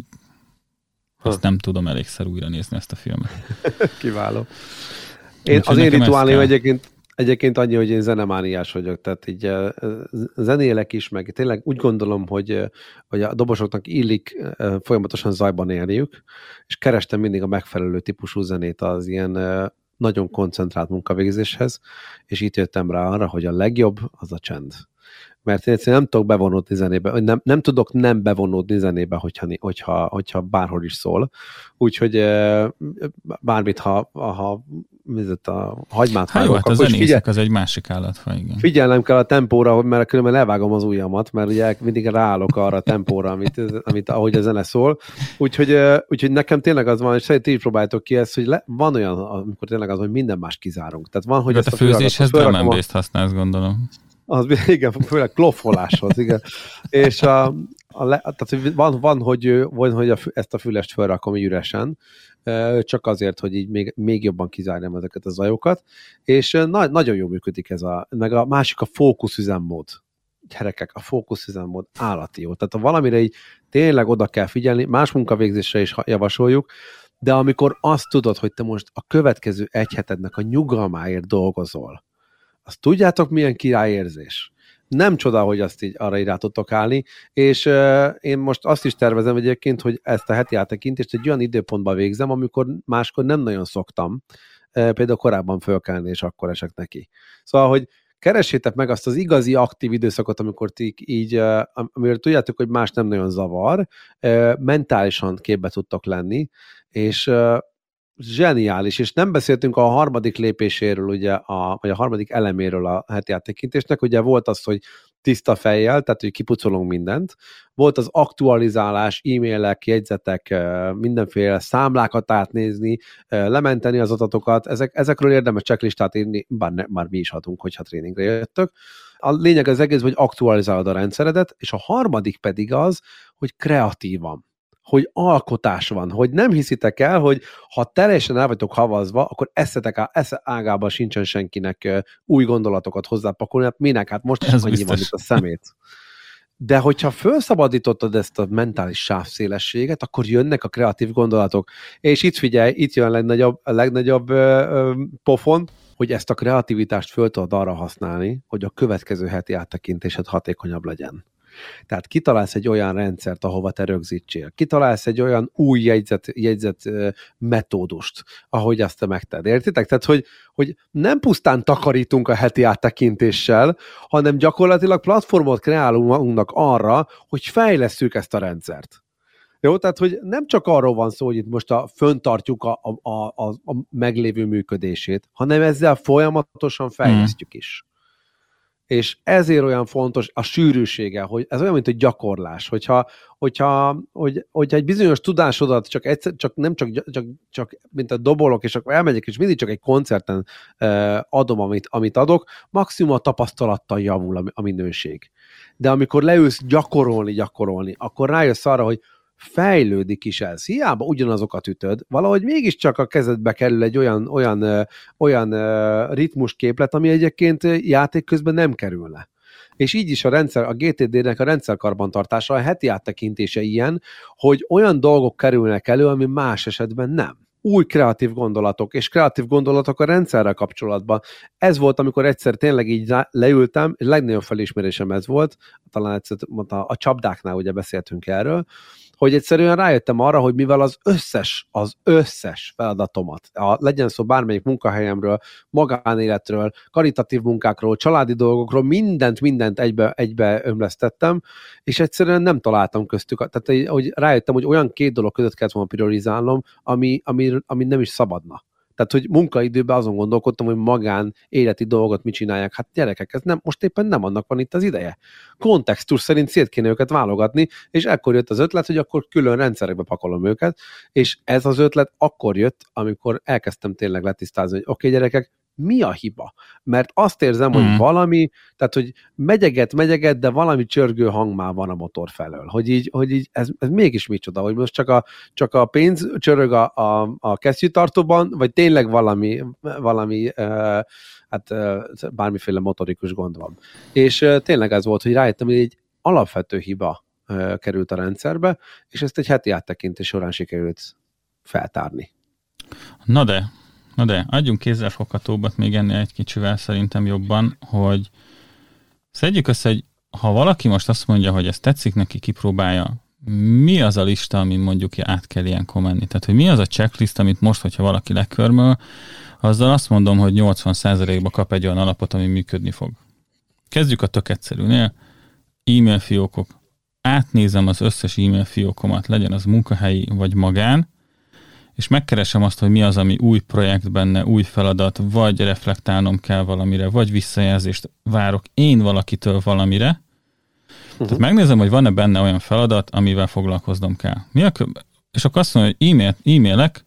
ezt nem tudom elégszer újra nézni ezt a filmet. (laughs)
Kiváló. Én,
Úgyhogy
az én
kell.
egyébként, egyébként annyi, hogy én zenemániás vagyok, tehát így zenélek is, meg tényleg úgy gondolom, hogy, hogy a dobosoknak illik folyamatosan zajban élniük, és kerestem mindig a megfelelő típusú zenét az ilyen nagyon koncentrált munkavégzéshez, és itt jöttem rá arra, hogy a legjobb az a csend. Mert én egyszerűen nem tudok bevonódni zenébe, nem, nem tudok nem bevonódni zenébe, hogyha, hogyha, hogyha bárhol is szól. Úgyhogy bármit, ha, ha mizet a hagymát
Hát jó, hát a
is figyel,
az egy másik állatfaj, igen.
figyelnem kell a tempóra, hogy mert különben levágom az ujjamat, mert ugye mindig ráállok arra a tempóra, amit, amit ahogy a zene szól. Úgyhogy, úgyhogy nekem tényleg az van, és szerintem ti is próbáljátok ki ezt, hogy le, van olyan, amikor tényleg az, hogy minden más kizárunk. Tehát van, hogy ezt
a főzéshez drum
a-
használsz, gondolom.
az, igen, főleg kloffoláshoz, igen. És a, a le, tehát van, van, hogy, van, hogy a, ezt a fülest felrakom így üresen, csak azért, hogy így még, még jobban kizárjam ezeket a zajokat, és na, nagyon jól működik ez a, meg a másik a fókusz üzemmód. Gyerekek, a fókusz üzemmód állati jó. Tehát ha valamire így tényleg oda kell figyelni, más munkavégzésre is javasoljuk, de amikor azt tudod, hogy te most a következő egy hetednek a nyugalmáért dolgozol, azt tudjátok, milyen királyérzés? Nem csoda, hogy azt így arra így tudtok állni, és uh, én most azt is tervezem egyébként, hogy ezt a heti áttekintést egy olyan időpontban végzem, amikor máskor nem nagyon szoktam, uh, például korábban fölkelni, és akkor esek neki. Szóval, hogy keressétek meg azt az igazi aktív időszakot, amikor ti így, amiről tudjátok, hogy más nem nagyon zavar, mentálisan képbe tudtok lenni, és zseniális, és nem beszéltünk a harmadik lépéséről, ugye, a, vagy a harmadik eleméről a heti áttekintésnek, ugye volt az, hogy tiszta fejjel, tehát hogy kipucolunk mindent. Volt az aktualizálás, e-mailek, jegyzetek, mindenféle számlákat átnézni, lementeni az adatokat, ezek, ezekről érdemes checklistát írni, bár ne, már mi is adunk, hogyha tréningre jöttök. A lényeg az egész, hogy aktualizálod a rendszeredet, és a harmadik pedig az, hogy kreatívan hogy alkotás van, hogy nem hiszitek el, hogy ha teljesen el vagytok havazva, akkor eszetek á, esze ágában sincsen senkinek új gondolatokat hozzápakolni, hát minek, hát most is
Ez
annyi
biztos.
van itt a szemét. De hogyha felszabadítottad ezt a mentális sávszélességet, akkor jönnek a kreatív gondolatok. És itt figyelj, itt jön a legnagyobb, a legnagyobb ö, ö, pofon, hogy ezt a kreativitást föl tudod arra használni, hogy a következő heti áttekintésed hatékonyabb legyen. Tehát kitalálsz egy olyan rendszert, ahova te rögzítsél. Kitalálsz egy olyan új jegyzet, jegyzet metódust, ahogy azt te megted. Értitek? Tehát, hogy, hogy nem pusztán takarítunk a heti áttekintéssel, hanem gyakorlatilag platformot kreálunk magunknak arra, hogy fejlesszük ezt a rendszert. Jó, tehát, hogy nem csak arról van szó, hogy itt most a, föntartjuk a, a, a, a, a meglévő működését, hanem ezzel folyamatosan fejlesztjük is. És ezért olyan fontos a sűrűsége, hogy ez olyan, mint egy gyakorlás, hogyha, hogyha, hogy, hogyha egy bizonyos tudásodat csak, egyszer, csak nem csak, csak, csak, mint a dobolok, és akkor elmegyek, és mindig csak egy koncerten uh, adom, amit, amit adok, maximum a tapasztalattal javul a, a minőség. De amikor leülsz gyakorolni, gyakorolni, akkor rájössz arra, hogy fejlődik is ez. Hiába ugyanazokat ütöd, valahogy mégiscsak a kezedbe kerül egy olyan, olyan, olyan ritmusképlet, ami egyébként játék közben nem kerülne. És így is a rendszer, a GTD-nek a rendszerkarbantartása, a heti áttekintése ilyen, hogy olyan dolgok kerülnek elő, ami más esetben nem új kreatív gondolatok, és kreatív gondolatok a rendszerrel kapcsolatban. Ez volt, amikor egyszer tényleg így leültem, és legnagyobb felismerésem ez volt, talán egyszer mondta, a csapdáknál ugye beszéltünk erről, hogy egyszerűen rájöttem arra, hogy mivel az összes, az összes feladatomat, a, legyen szó bármelyik munkahelyemről, magánéletről, karitatív munkákról, családi dolgokról, mindent, mindent egybe, egybe ömlesztettem, és egyszerűen nem találtam köztük. Tehát, hogy rájöttem, hogy olyan két dolog között kellett volna priorizálnom, ami, ami, ami nem is szabadna. Tehát, hogy munkaidőben azon gondolkodtam, hogy magán életi dolgot mit csinálják. Hát gyerekek, ez nem, most éppen nem annak van itt az ideje. Kontextus szerint szét kéne őket válogatni, és ekkor jött az ötlet, hogy akkor külön rendszerekbe pakolom őket, és ez az ötlet akkor jött, amikor elkezdtem tényleg letisztázni, hogy oké, okay, gyerekek, mi a hiba? Mert azt érzem,
Hmm.
hogy valami, tehát, hogy megyeget, megyeget, de valami csörgő hang már van a motor felől. Hogy így, hogy így ez, ez mégis micsoda, hogy most csak a, csak a pénz csörög a, a, a kesztyűtartóban, vagy tényleg valami, valami uh, hát uh, bármiféle motorikus gond van. És uh, tényleg ez volt, hogy rájöttem, hogy egy alapvető hiba uh, került a rendszerbe, és ezt egy heti áttekintés során sikerült feltárni.
Na de, na de, adjunk kézzelfoghatóbbat még ennél egy kicsivel szerintem jobban, hogy szedjük össze, hogy ha valaki most azt mondja, hogy ez tetszik neki, kipróbálja, mi az a lista, amin mondjuk át kell ilyenkor menni? Tehát, hogy mi az a checklist, amit most, hogyha valaki lekörmöl, azzal azt mondom, hogy 80%-ba kap egy olyan alapot, ami működni fog. Kezdjük a tök egyszerűnél. E-mail fiókok. Átnézem az összes e-mail fiókomat, legyen az munkahelyi vagy magán, és megkeresem azt, hogy mi az, ami új projekt benne, új feladat, vagy reflektálnom kell valamire, vagy visszajelzést várok én valakitől valamire. Uh-huh. Tehát megnézem, hogy van-e benne olyan feladat, amivel foglalkoznom kell. Mi a kö- és akkor azt mondom, hogy e-mail, e-mailek,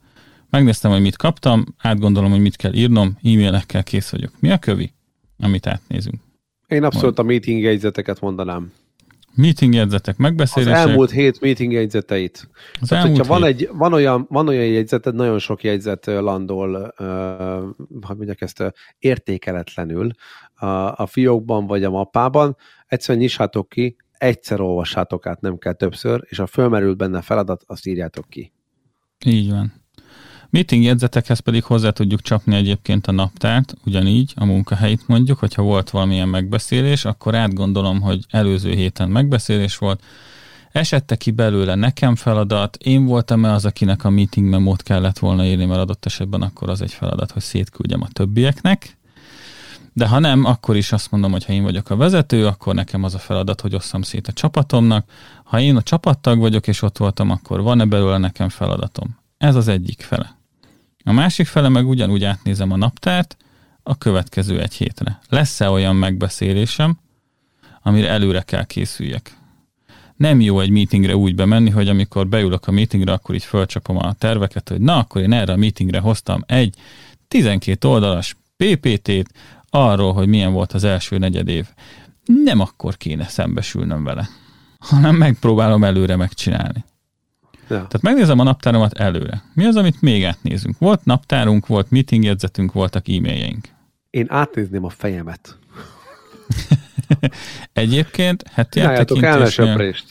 megnéztem, hogy mit kaptam, átgondolom, hogy mit kell írnom, e-mailekkel kész vagyok. Mi a kövi, amit átnézünk?
Én abszolút a meeting jegyzeteket mondanám.
Meeting jegyzetek,
Az
megbeszélések.
elmúlt hét meeting jegyzeteit.
az
Tehát,
elmúlt
hogyha van, egy, van, olyan, van olyan jegyzeted, nagyon sok jegyzet landol, uh, hogy ezt, ö, értékeletlenül a, a fiókban vagy a mappában, egyszerűen nyissátok ki, egyszer olvassátok át, nem kell többször, és ha fölmerül benne feladat, azt írjátok ki.
Így van. Meeting jegyzetekhez pedig hozzá tudjuk csapni egyébként a naptárt, ugyanígy a munkahelyit mondjuk, hogyha volt valamilyen megbeszélés, akkor átgondolom, hogy előző héten megbeszélés volt, esette ki belőle nekem feladat, én voltam-e az, akinek a meeting memót kellett volna írni, mert adott esetben akkor az egy feladat, hogy szétküldjem a többieknek, de ha nem, akkor is azt mondom, hogy ha én vagyok a vezető, akkor nekem az a feladat, hogy osszam szét a csapatomnak. Ha én a csapattag vagyok, és ott voltam, akkor van-e belőle nekem feladatom? Ez az egyik fele. A másik fele meg ugyanúgy átnézem a naptárt a következő egy hétre. Lesz-e olyan megbeszélésem, amire előre kell készüljek? Nem jó egy meetingre úgy bemenni, hogy amikor beülök a meetingre, akkor így fölcsapom a terveket, hogy na, akkor én erre a meetingre hoztam egy 12 oldalas PPT-t arról, hogy milyen volt az első negyed év. Nem akkor kéne szembesülnöm vele, hanem megpróbálom előre megcsinálni.
Ja.
Tehát megnézem a naptáromat előre. Mi az, amit még átnézünk? Volt naptárunk, volt meetingjegyzetünk, voltak e-mailjeink.
Én átnézném a fejemet. (laughs)
Egyébként heti
Csináljátok
áttekintésnél-.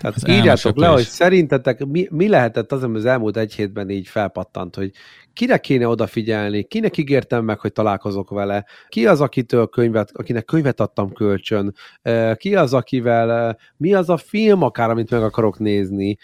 Tehát
Az
írjátok le, hogy szerintetek mi, mi lehetett az, ami az elmúlt egy hétben így felpattant, hogy kire kéne odafigyelni, kinek ígértem meg, hogy találkozok vele, ki az, akitől könyvet, akinek könyvet adtam kölcsön, ki az, akivel, mi az a film akár, amit meg akarok nézni,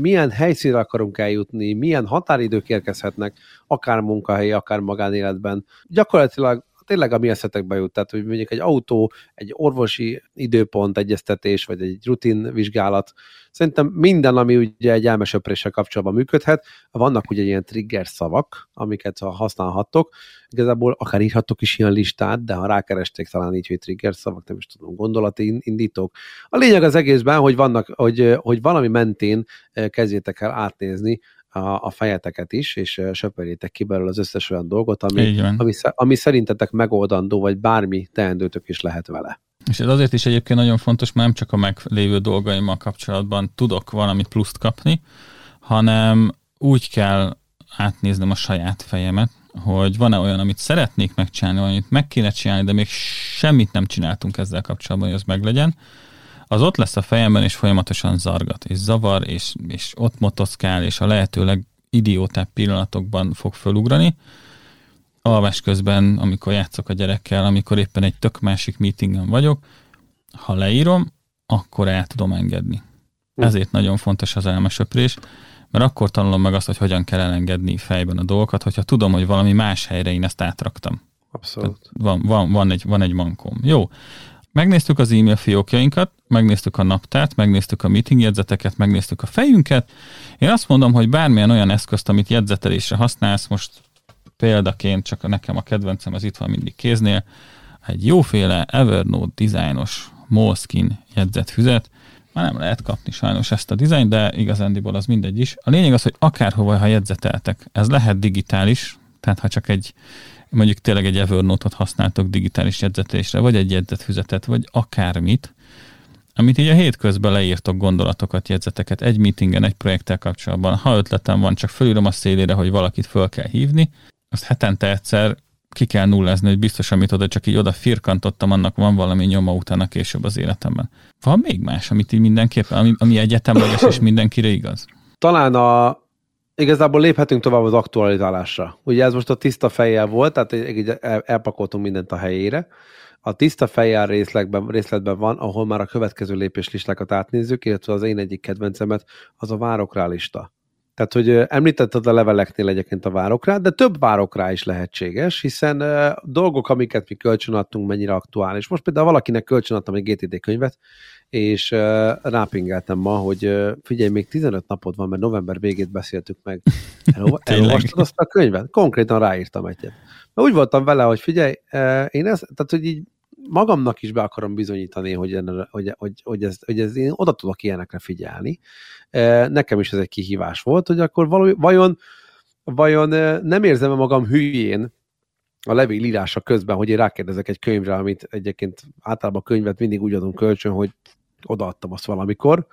milyen helyszínre akarunk eljutni, milyen határidők érkezhetnek, akár munkahelyi, akár magánéletben. Gyakorlatilag tényleg a mi eszetekbe jut, tehát hogy mondjuk egy autó, egy orvosi időpont egyeztetés, vagy egy rutin vizsgálat. Szerintem minden, ami ugye egy elmesöpréssel kapcsolatban működhet, vannak ugye ilyen trigger szavak, amiket ha használhattok. Igazából akár írhattok is ilyen listát, de ha rákeresték talán így, hogy trigger szavak, nem is tudom, gondolati in- indítók. A lényeg az egészben, hogy vannak, hogy, hogy valami mentén eh, kezdjétek el átnézni a, a fejeteket is, és söpörjétek ki belőle az összes olyan dolgot, ami, ami, ami szerintetek megoldandó, vagy bármi teendőtök is lehet vele.
És ez azért is egyébként nagyon fontos, mert nem csak a meglévő dolgaimmal kapcsolatban tudok valami pluszt kapni, hanem úgy kell átnéznem a saját fejemet, hogy van-e olyan, amit szeretnék megcsinálni, amit meg kéne csinálni, de még semmit nem csináltunk ezzel kapcsolatban, hogy az meglegyen, az ott lesz a fejemben, és folyamatosan zargat, és zavar, és, és ott motoszkál, és a lehetőleg idiótább pillanatokban fog fölugrani. Alvás közben, amikor játszok a gyerekkel, amikor éppen egy tök másik meetingen vagyok, ha leírom, akkor el tudom engedni.
Hm.
Ezért nagyon fontos az elmesöprés, mert akkor tanulom meg azt, hogy hogyan kell elengedni fejben a dolgokat, hogyha tudom, hogy valami más helyre én ezt átraktam.
Abszolút.
Van, van, van, egy, van egy mankóm. Jó. Megnéztük az e-mail fiókjainkat, megnéztük a naptárt, megnéztük a meeting jegyzeteket, megnéztük a fejünket. Én azt mondom, hogy bármilyen olyan eszközt, amit jegyzetelésre használsz, most példaként csak nekem a kedvencem, az itt van mindig kéznél, egy jóféle Evernote dizájnos Moleskine jegyzetfüzet, már nem lehet kapni sajnos ezt a dizájnt, de igazándiból az mindegy is. A lényeg az, hogy akárhova, ha jegyzeteltek, ez lehet digitális, tehát ha csak egy mondjuk tényleg egy Evernote-ot használtok digitális jegyzetésre, vagy egy jegyzetfüzetet, vagy akármit, amit így a hétközben leírtok gondolatokat, jegyzeteket egy meetingen, egy projekttel kapcsolatban. Ha ötletem van, csak fölírom a szélére, hogy valakit föl kell hívni, azt hetente egyszer ki kell nullázni, hogy biztos, amit oda csak így oda firkantottam, annak van valami nyoma utána később az életemben. Van még más, amit így mindenképpen, ami, ami egyetemleges és mindenkire igaz?
Talán a, igazából léphetünk tovább az aktualizálásra. Ugye ez most a tiszta fejjel volt, tehát el- elpakoltunk mindent a helyére. A tiszta fejjel részletben, részletben van, ahol már a következő lépés listákat átnézzük, illetve az én egyik kedvencemet, az a várok rá lista. Tehát, hogy említetted a leveleknél egyébként a várok rá, de több várok rá is lehetséges, hiszen dolgok, amiket mi kölcsönadtunk, mennyire aktuális. Most például valakinek kölcsönadtam egy GTD könyvet, és ö, rápingeltem ma, hogy figyelj, még 15 napod van, mert november végét beszéltük meg. (laughs)
Tényleg?
Elolvastad azt a könyvet? Konkrétan ráírtam egyet. Mert úgy voltam vele, hogy figyelj, én ezt, tehát, hogy így magamnak is be akarom bizonyítani, hogy, enne, hogy, hogy, hogy, ez, hogy ez, én oda tudok ilyenekre figyelni. Nekem is ez egy kihívás volt, hogy akkor való, vajon, vajon nem érzem magam hülyén a levél írása közben, hogy én rákérdezek egy könyvre, amit egyébként általában a könyvet mindig úgy adunk kölcsön, hogy odaadtam azt valamikor.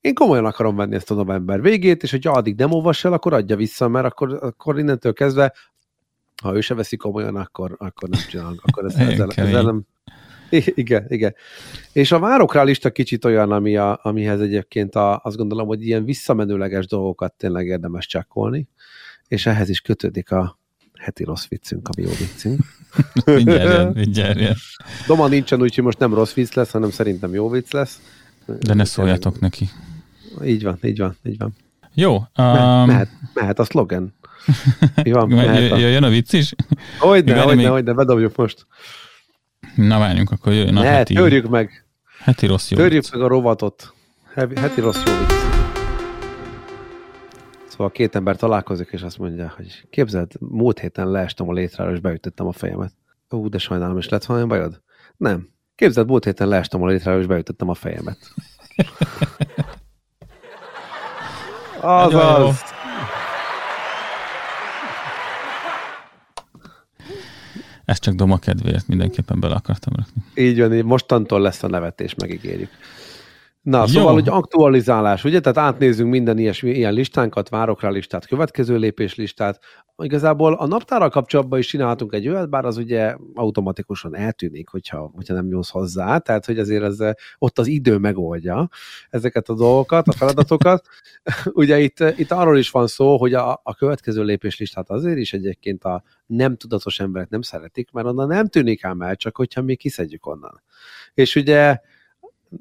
Én komolyan akarom venni ezt a november végét, és hogyha addig nem olvas el, akkor adja vissza, mert akkor, akkor innentől kezdve, ha ő se veszi komolyan, akkor, akkor nem csinálunk. Akkor ez, ezzel, ezzel nem, Igen, igen. És a várok rá lista kicsit olyan, ami a, amihez egyébként a, azt gondolom, hogy ilyen visszamenőleges dolgokat tényleg érdemes csekkolni, és ehhez is kötődik a heti rossz viccünk, ami jó viccünk. (laughs)
Mindjárt jön, mindjárt jön.
Doma nincsen, úgyhogy most nem rossz vicc lesz, hanem szerintem jó vicc lesz.
De ne szóljatok neki.
Így van, így van, így van.
Jó. Um,
mehet, mehet a szlogen. Mi van? (laughs) Mehet a...
Jöjjön a vicc is?
Hogyne, hogyne,
még-
hogyne, bedobjuk most.
Na várjunk, akkor jöjjön a
Ne,
heti,
törjük meg,
heti rossz jó
törjük
vicc.
meg a rovatot. Heti rossz jó vicc. Szóval két ember találkozik, és azt mondja, hogy képzeld, múlt héten leestem a létráról, és beütöttem a fejemet. Ú, de sajnálom, és lett valami bajod? Nem. Képzeld, múlt héten leestem a létráról, és beütöttem a fejemet. (laughs) Azaz.
Ez csak doma kedvéért mindenképpen bele akartam rakni.
Így van, így mostantól lesz a nevetés, megígérjük. Na,
Jó.
szóval, hogy aktualizálás, ugye? Tehát átnézzünk minden ilyesmi, ilyen listánkat, várok rá listát, következő lépés listát. Igazából a naptárral kapcsolatban is csinálhatunk egy olyat, bár az ugye automatikusan eltűnik, hogyha, hogyha nem nyúlsz hozzá, tehát hogy azért ez, ott az idő megoldja ezeket a dolgokat, a feladatokat. (laughs) ugye itt, itt arról is van szó, hogy a, a következő lépés listát azért is egyébként a nem tudatos emberek nem szeretik, mert onnan nem tűnik ám el, csak hogyha mi kiszedjük onnan. És ugye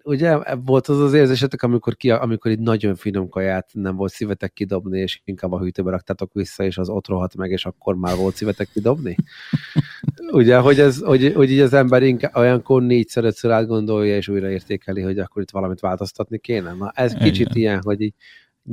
ugye volt az az érzésetek, amikor, ki, amikor itt nagyon finom kaját nem volt szívetek kidobni, és inkább a hűtőbe raktátok vissza, és az ott rohadt meg, és akkor már volt szívetek kidobni? (laughs) ugye, hogy, ez, hogy, hogy így az ember inkább olyankor négyszer, ötször átgondolja, és újra értékeli, hogy akkor itt valamit változtatni kéne. Na, ez kicsit
Igen.
ilyen, hogy így,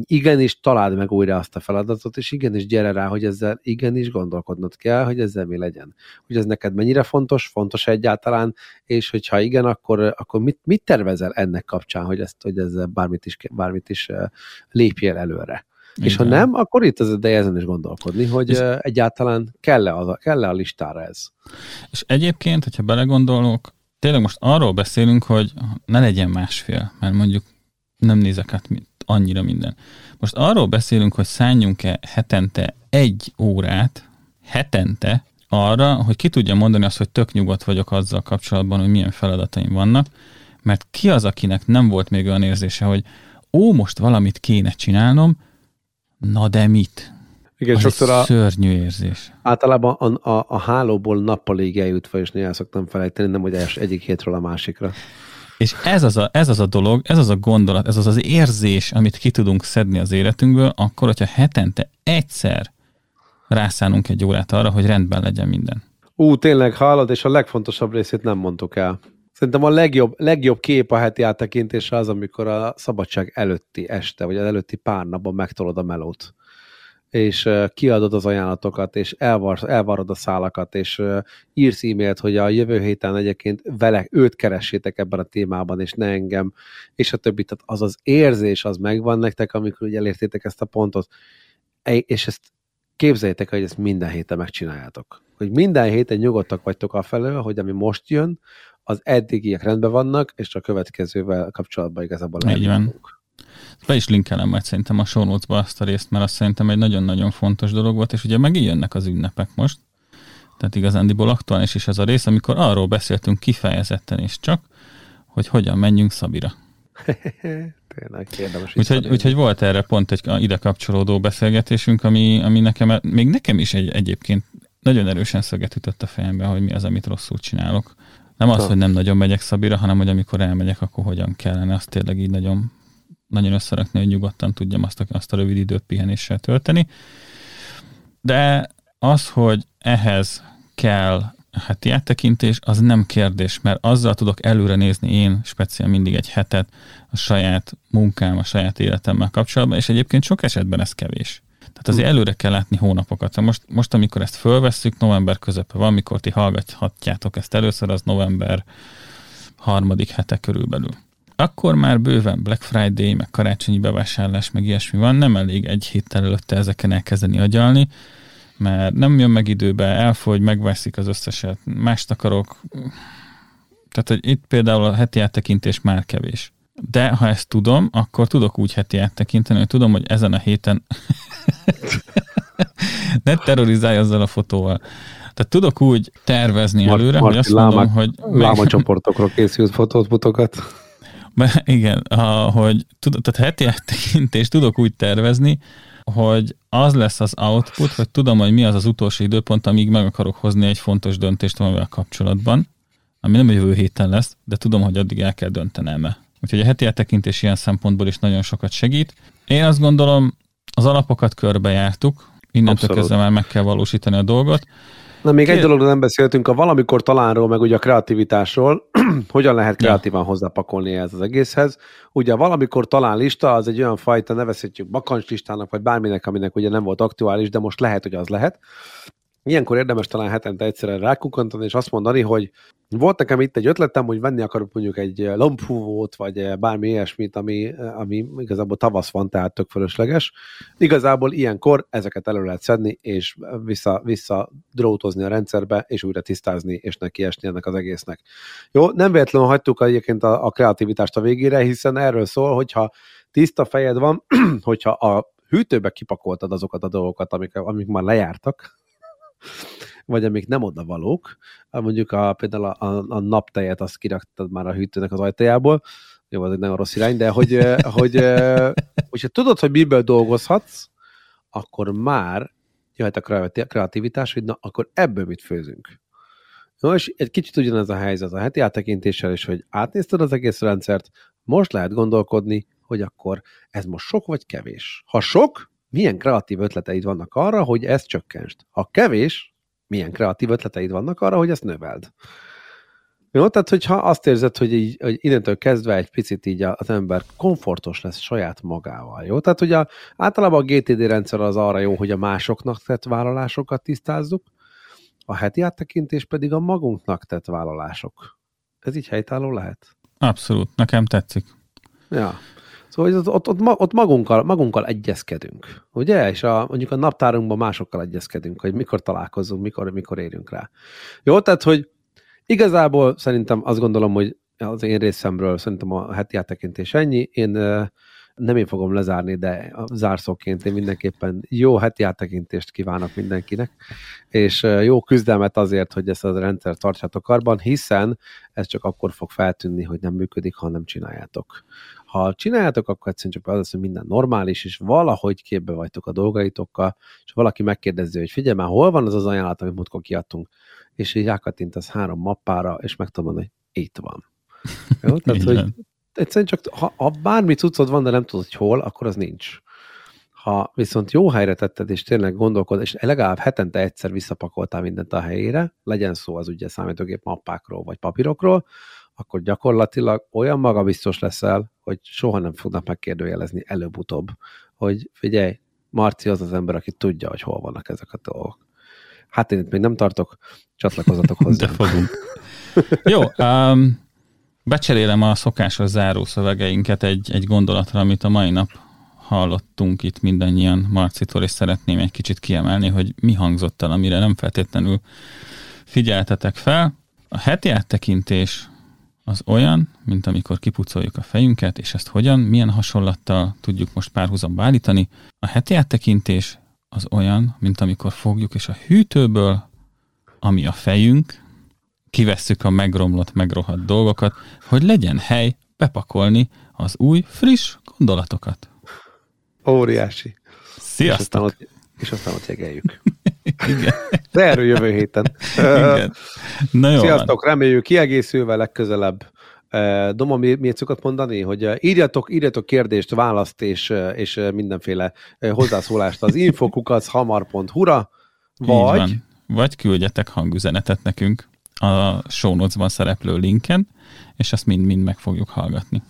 igenis találd meg újra azt a feladatot, és igenis gyere rá, hogy ezzel igenis gondolkodnod kell, hogy ezzel mi legyen. Hogy ez neked mennyire fontos, fontos egyáltalán, és hogyha igen, akkor, akkor mit, mit tervezel ennek kapcsán, hogy, ezt, hogy ezzel bármit is, bármit is lépjél előre. Igen. És ha nem, akkor itt az ideje ezen is gondolkodni, hogy
és...
egyáltalán kell-e, az, kell-e a listára ez.
És egyébként, hogyha belegondolok, tényleg most arról beszélünk, hogy ne legyen másfél, mert mondjuk nem nézek át annyira minden. Most arról beszélünk, hogy szálljunk-e hetente egy órát, hetente arra, hogy ki tudja mondani azt, hogy tök nyugodt vagyok azzal kapcsolatban, hogy milyen feladataim vannak, mert ki az, akinek nem volt még olyan érzése, hogy ó, most valamit kéne csinálnom, na de mit?
Igen,
Az
sokszor a,
szörnyű érzés.
általában a, a, a hálóból nappalig eljutva, és néha szoktam felejteni, nem hogy els egyik hétről a másikra.
És ez az, a, ez az a dolog, ez az a gondolat, ez az az érzés, amit ki tudunk szedni az életünkből, akkor, hogyha hetente egyszer rászánunk egy órát arra, hogy rendben legyen minden.
Ú, tényleg hallod, és a legfontosabb részét nem mondtuk el. Szerintem a legjobb, legjobb kép a heti áttekintése az, amikor a szabadság előtti este, vagy az előtti pár napban megtolod a melót és kiadod az ajánlatokat, és elvar, elvarod a szálakat, és írsz e-mailt, hogy a jövő héten egyébként vele, őt keressétek ebben a témában, és ne engem, és a többi. Tehát az az érzés, az megvan nektek, amikor ugye elértétek ezt a pontot, és ezt képzeljétek, el, hogy ezt minden héten megcsináljátok. Hogy minden héten nyugodtak vagytok afelől, hogy ami most jön, az eddigiek rendben vannak, és a következővel kapcsolatban igazából elindulunk.
Be is linkelem majd szerintem a show azt a részt, mert azt szerintem egy nagyon-nagyon fontos dolog volt, és ugye megint jönnek az ünnepek most. Tehát igazándiból aktuális is ez a rész, amikor arról beszéltünk kifejezetten és csak, hogy hogyan menjünk Szabira. (laughs)
Tényleg érdemes
Úgyhogy, úgyhogy volt erre pont egy ide kapcsolódó beszélgetésünk, ami, ami nekem, még nekem is egy, egyébként nagyon erősen szöget ütött a fejembe, hogy mi az, amit rosszul csinálok. Nem az, hogy nem nagyon megyek Szabira, hanem hogy amikor elmegyek, akkor hogyan kellene azt tényleg így nagyon, nagyon összerakni, hogy nyugodtan tudjam azt a, azt a rövid időt pihenéssel tölteni. De az, hogy ehhez kell heti áttekintés, az nem kérdés, mert azzal tudok előre nézni én speciál mindig egy hetet a saját munkám, a saját életemmel kapcsolatban, és egyébként sok esetben ez kevés. Tehát azért előre kell látni hónapokat. Most, most amikor ezt fölvesszük, november közepe van, amikor ti hallgathatjátok ezt először, az november harmadik hete körülbelül. Akkor már bőven Black Friday, meg karácsonyi bevásárlás, meg ilyesmi van, nem elég egy héttel előtte ezeken elkezdeni agyalni, mert nem jön meg időbe, elfogy, megveszik az összeset, mást akarok. Tehát, hogy itt például a heti áttekintés már kevés. De ha ezt tudom, akkor tudok úgy heti áttekinteni, hogy tudom, hogy ezen a héten (laughs) ne terrorizálj azzal a fotóval. Tehát tudok úgy tervezni
Mar-
előre,
Marti
hogy azt mondom,
lámák-
hogy...
Láma csoportokról készült fotót, mutogat.
Be- (laughs) Igen, a, hogy tud, tehát heti áttekintést tudok úgy tervezni, hogy az lesz az output, hogy tudom, hogy mi az az utolsó időpont, amíg meg akarok hozni egy fontos döntést valamivel kapcsolatban, ami nem a jövő héten lesz, de tudom, hogy addig el kell döntenem -e. Úgyhogy a heti áttekintés ilyen szempontból is nagyon sokat segít. Én azt gondolom, az alapokat körbejártuk, innentől
Abszolút.
kezdve már meg kell valósítani a dolgot.
Na, még egy
Két-
dologról nem beszéltünk, a valamikor talánról, meg ugye a kreativitásról, (clears throat) hogyan lehet kreatívan hozzápakolni ez az egészhez. Ugye a valamikor talán lista az egy olyan fajta, nevezhetjük bakancslistának, vagy bárminek, aminek ugye nem volt aktuális, de most lehet, hogy az lehet. ilyenkor érdemes talán hetente egyszerre rákukantani, és azt mondani, hogy volt nekem itt egy ötletem, hogy venni akarok mondjuk egy lombhúvót, vagy bármi ilyesmit, ami, ami igazából tavasz van, tehát tök fölösleges. Igazából ilyenkor ezeket elő lehet szedni, és vissza, vissza drótozni a rendszerbe, és újra tisztázni, és neki esni ennek az egésznek. Jó, nem véletlenül hagytuk egyébként a, a kreativitást a végére, hiszen erről szól, hogyha tiszta fejed van, (clears throat) hogyha a hűtőbe kipakoltad azokat a dolgokat, amik, amik már lejártak, vagy amik nem oda valók, mondjuk a, például a, a, a naptejet azt kiraktad már a hűtőnek az ajtajából, jó, az egy nagyon rossz irány, de hogy, (laughs) hogy hogyha tudod, hogy miből dolgozhatsz, akkor már jöhet a kreativitás, hogy na, akkor ebből mit főzünk. No, és egy kicsit ugyanez a helyzet a heti áttekintéssel is, hogy átnézted az egész rendszert, most lehet gondolkodni, hogy akkor ez most sok vagy kevés. Ha sok, milyen kreatív ötleteid vannak arra, hogy ezt csökkentsd. Ha kevés, milyen kreatív ötleteid vannak arra, hogy ezt növeld. Jó, tehát hogyha azt érzed, hogy, így, hogy innentől kezdve egy picit így az ember komfortos lesz saját magával, jó? Tehát ugye általában a GTD rendszer az arra jó, hogy a másoknak tett vállalásokat tisztázzuk, a heti áttekintés pedig a magunknak tett vállalások. Ez így helytálló lehet?
Abszolút, nekem tetszik.
Ja. Szóval ott, ott, ott, ott magunkkal, magunkkal egyezkedünk, ugye? És a, mondjuk a naptárunkban másokkal egyezkedünk, hogy mikor találkozunk, mikor, mikor érünk rá. Jó, tehát, hogy igazából szerintem azt gondolom, hogy az én részemről szerintem a heti áttekintés ennyi. Én nem én fogom lezárni, de a zárszóként én mindenképpen jó heti áttekintést kívánok mindenkinek, és jó küzdelmet azért, hogy ezt a rendszer tartsátok karban, hiszen ez csak akkor fog feltűnni, hogy nem működik, ha nem csináljátok. Ha csináljátok, akkor egyszerűen csak az lesz, hogy minden normális, és valahogy képbe vagytok a dolgaitokkal, és valaki megkérdezi, hogy figyelj már, hol van az az ajánlat, amit múltkor kiadtunk, és így az három mappára, és meg tudom mondani, hogy itt van. Jó? (laughs) Tehát, hogy egyszerűen csak, ha, ha bármi cuccod van, de nem tudod, hogy hol, akkor az nincs. Ha viszont jó helyre tetted, és tényleg gondolkod, és legalább hetente egyszer visszapakoltál mindent a helyére, legyen szó az ugye számítógép mappákról, vagy papírokról, akkor gyakorlatilag olyan magabiztos leszel, hogy soha nem fognak megkérdőjelezni előbb-utóbb, hogy figyelj, Marci az az ember, aki tudja, hogy hol vannak ezek a dolgok. Hát én itt még nem tartok, csatlakozatok hozzá. (laughs)
De fogunk. Jó, um, becserélem a szokásos záró szövegeinket egy, egy gondolatra, amit a mai nap hallottunk itt mindannyian Marcitól, és szeretném egy kicsit kiemelni, hogy mi hangzott el, amire nem feltétlenül figyeltetek fel. A heti áttekintés az olyan, mint amikor kipucoljuk a fejünket, és ezt hogyan, milyen hasonlattal tudjuk most párhuzamba állítani. A heti áttekintés az olyan, mint amikor fogjuk, és a hűtőből, ami a fejünk, kivesszük a megromlott, megrohadt dolgokat, hogy legyen hely bepakolni az új, friss gondolatokat.
Óriási.
Sziasztok! És aztán
ott, és aztán ott jegeljük. (laughs) (laughs) Igen. De erről jövő héten. (laughs)
Igen. Na jó
Sziasztok, van. reméljük kiegészülve legközelebb. Doma, miért szokott mondani, hogy írjatok, írjatok kérdést, választ és, és mindenféle hozzászólást az infokukachamar.hu-ra, vagy...
Vagy küldjetek hangüzenetet nekünk a show notes-ban szereplő linken, és azt mind-mind meg fogjuk hallgatni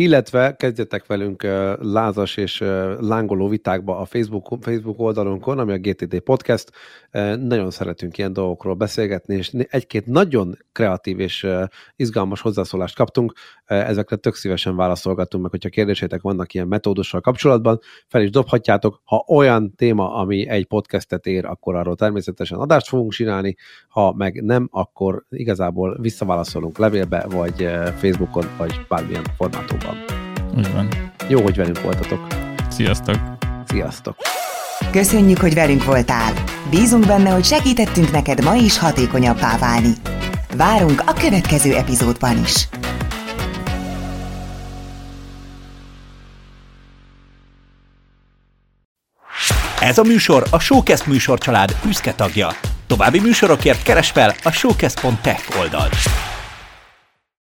illetve kezdjetek velünk lázas és lángoló vitákba a Facebook, Facebook oldalunkon, ami a GTD Podcast. Nagyon szeretünk ilyen dolgokról beszélgetni, és egy-két nagyon kreatív és izgalmas hozzászólást kaptunk. Ezekre tök szívesen válaszolgatunk meg, hogyha kérdésétek vannak ilyen metódussal kapcsolatban, fel is dobhatjátok. Ha olyan téma, ami egy podcastet ér, akkor arról természetesen adást fogunk csinálni, ha meg nem, akkor igazából visszaválaszolunk levélbe, vagy Facebookon, vagy bármilyen formátumban van.
Úgy van.
Jó, hogy velünk voltatok.
Sziasztok!
Sziasztok!
Köszönjük, hogy velünk voltál! Bízunk benne, hogy segítettünk neked ma is hatékonyabbá válni. Várunk a következő epizódban is!
Ez a műsor a Showcast műsorcsalád büszke tagja. További műsorokért keres fel a showcast.tech oldalt.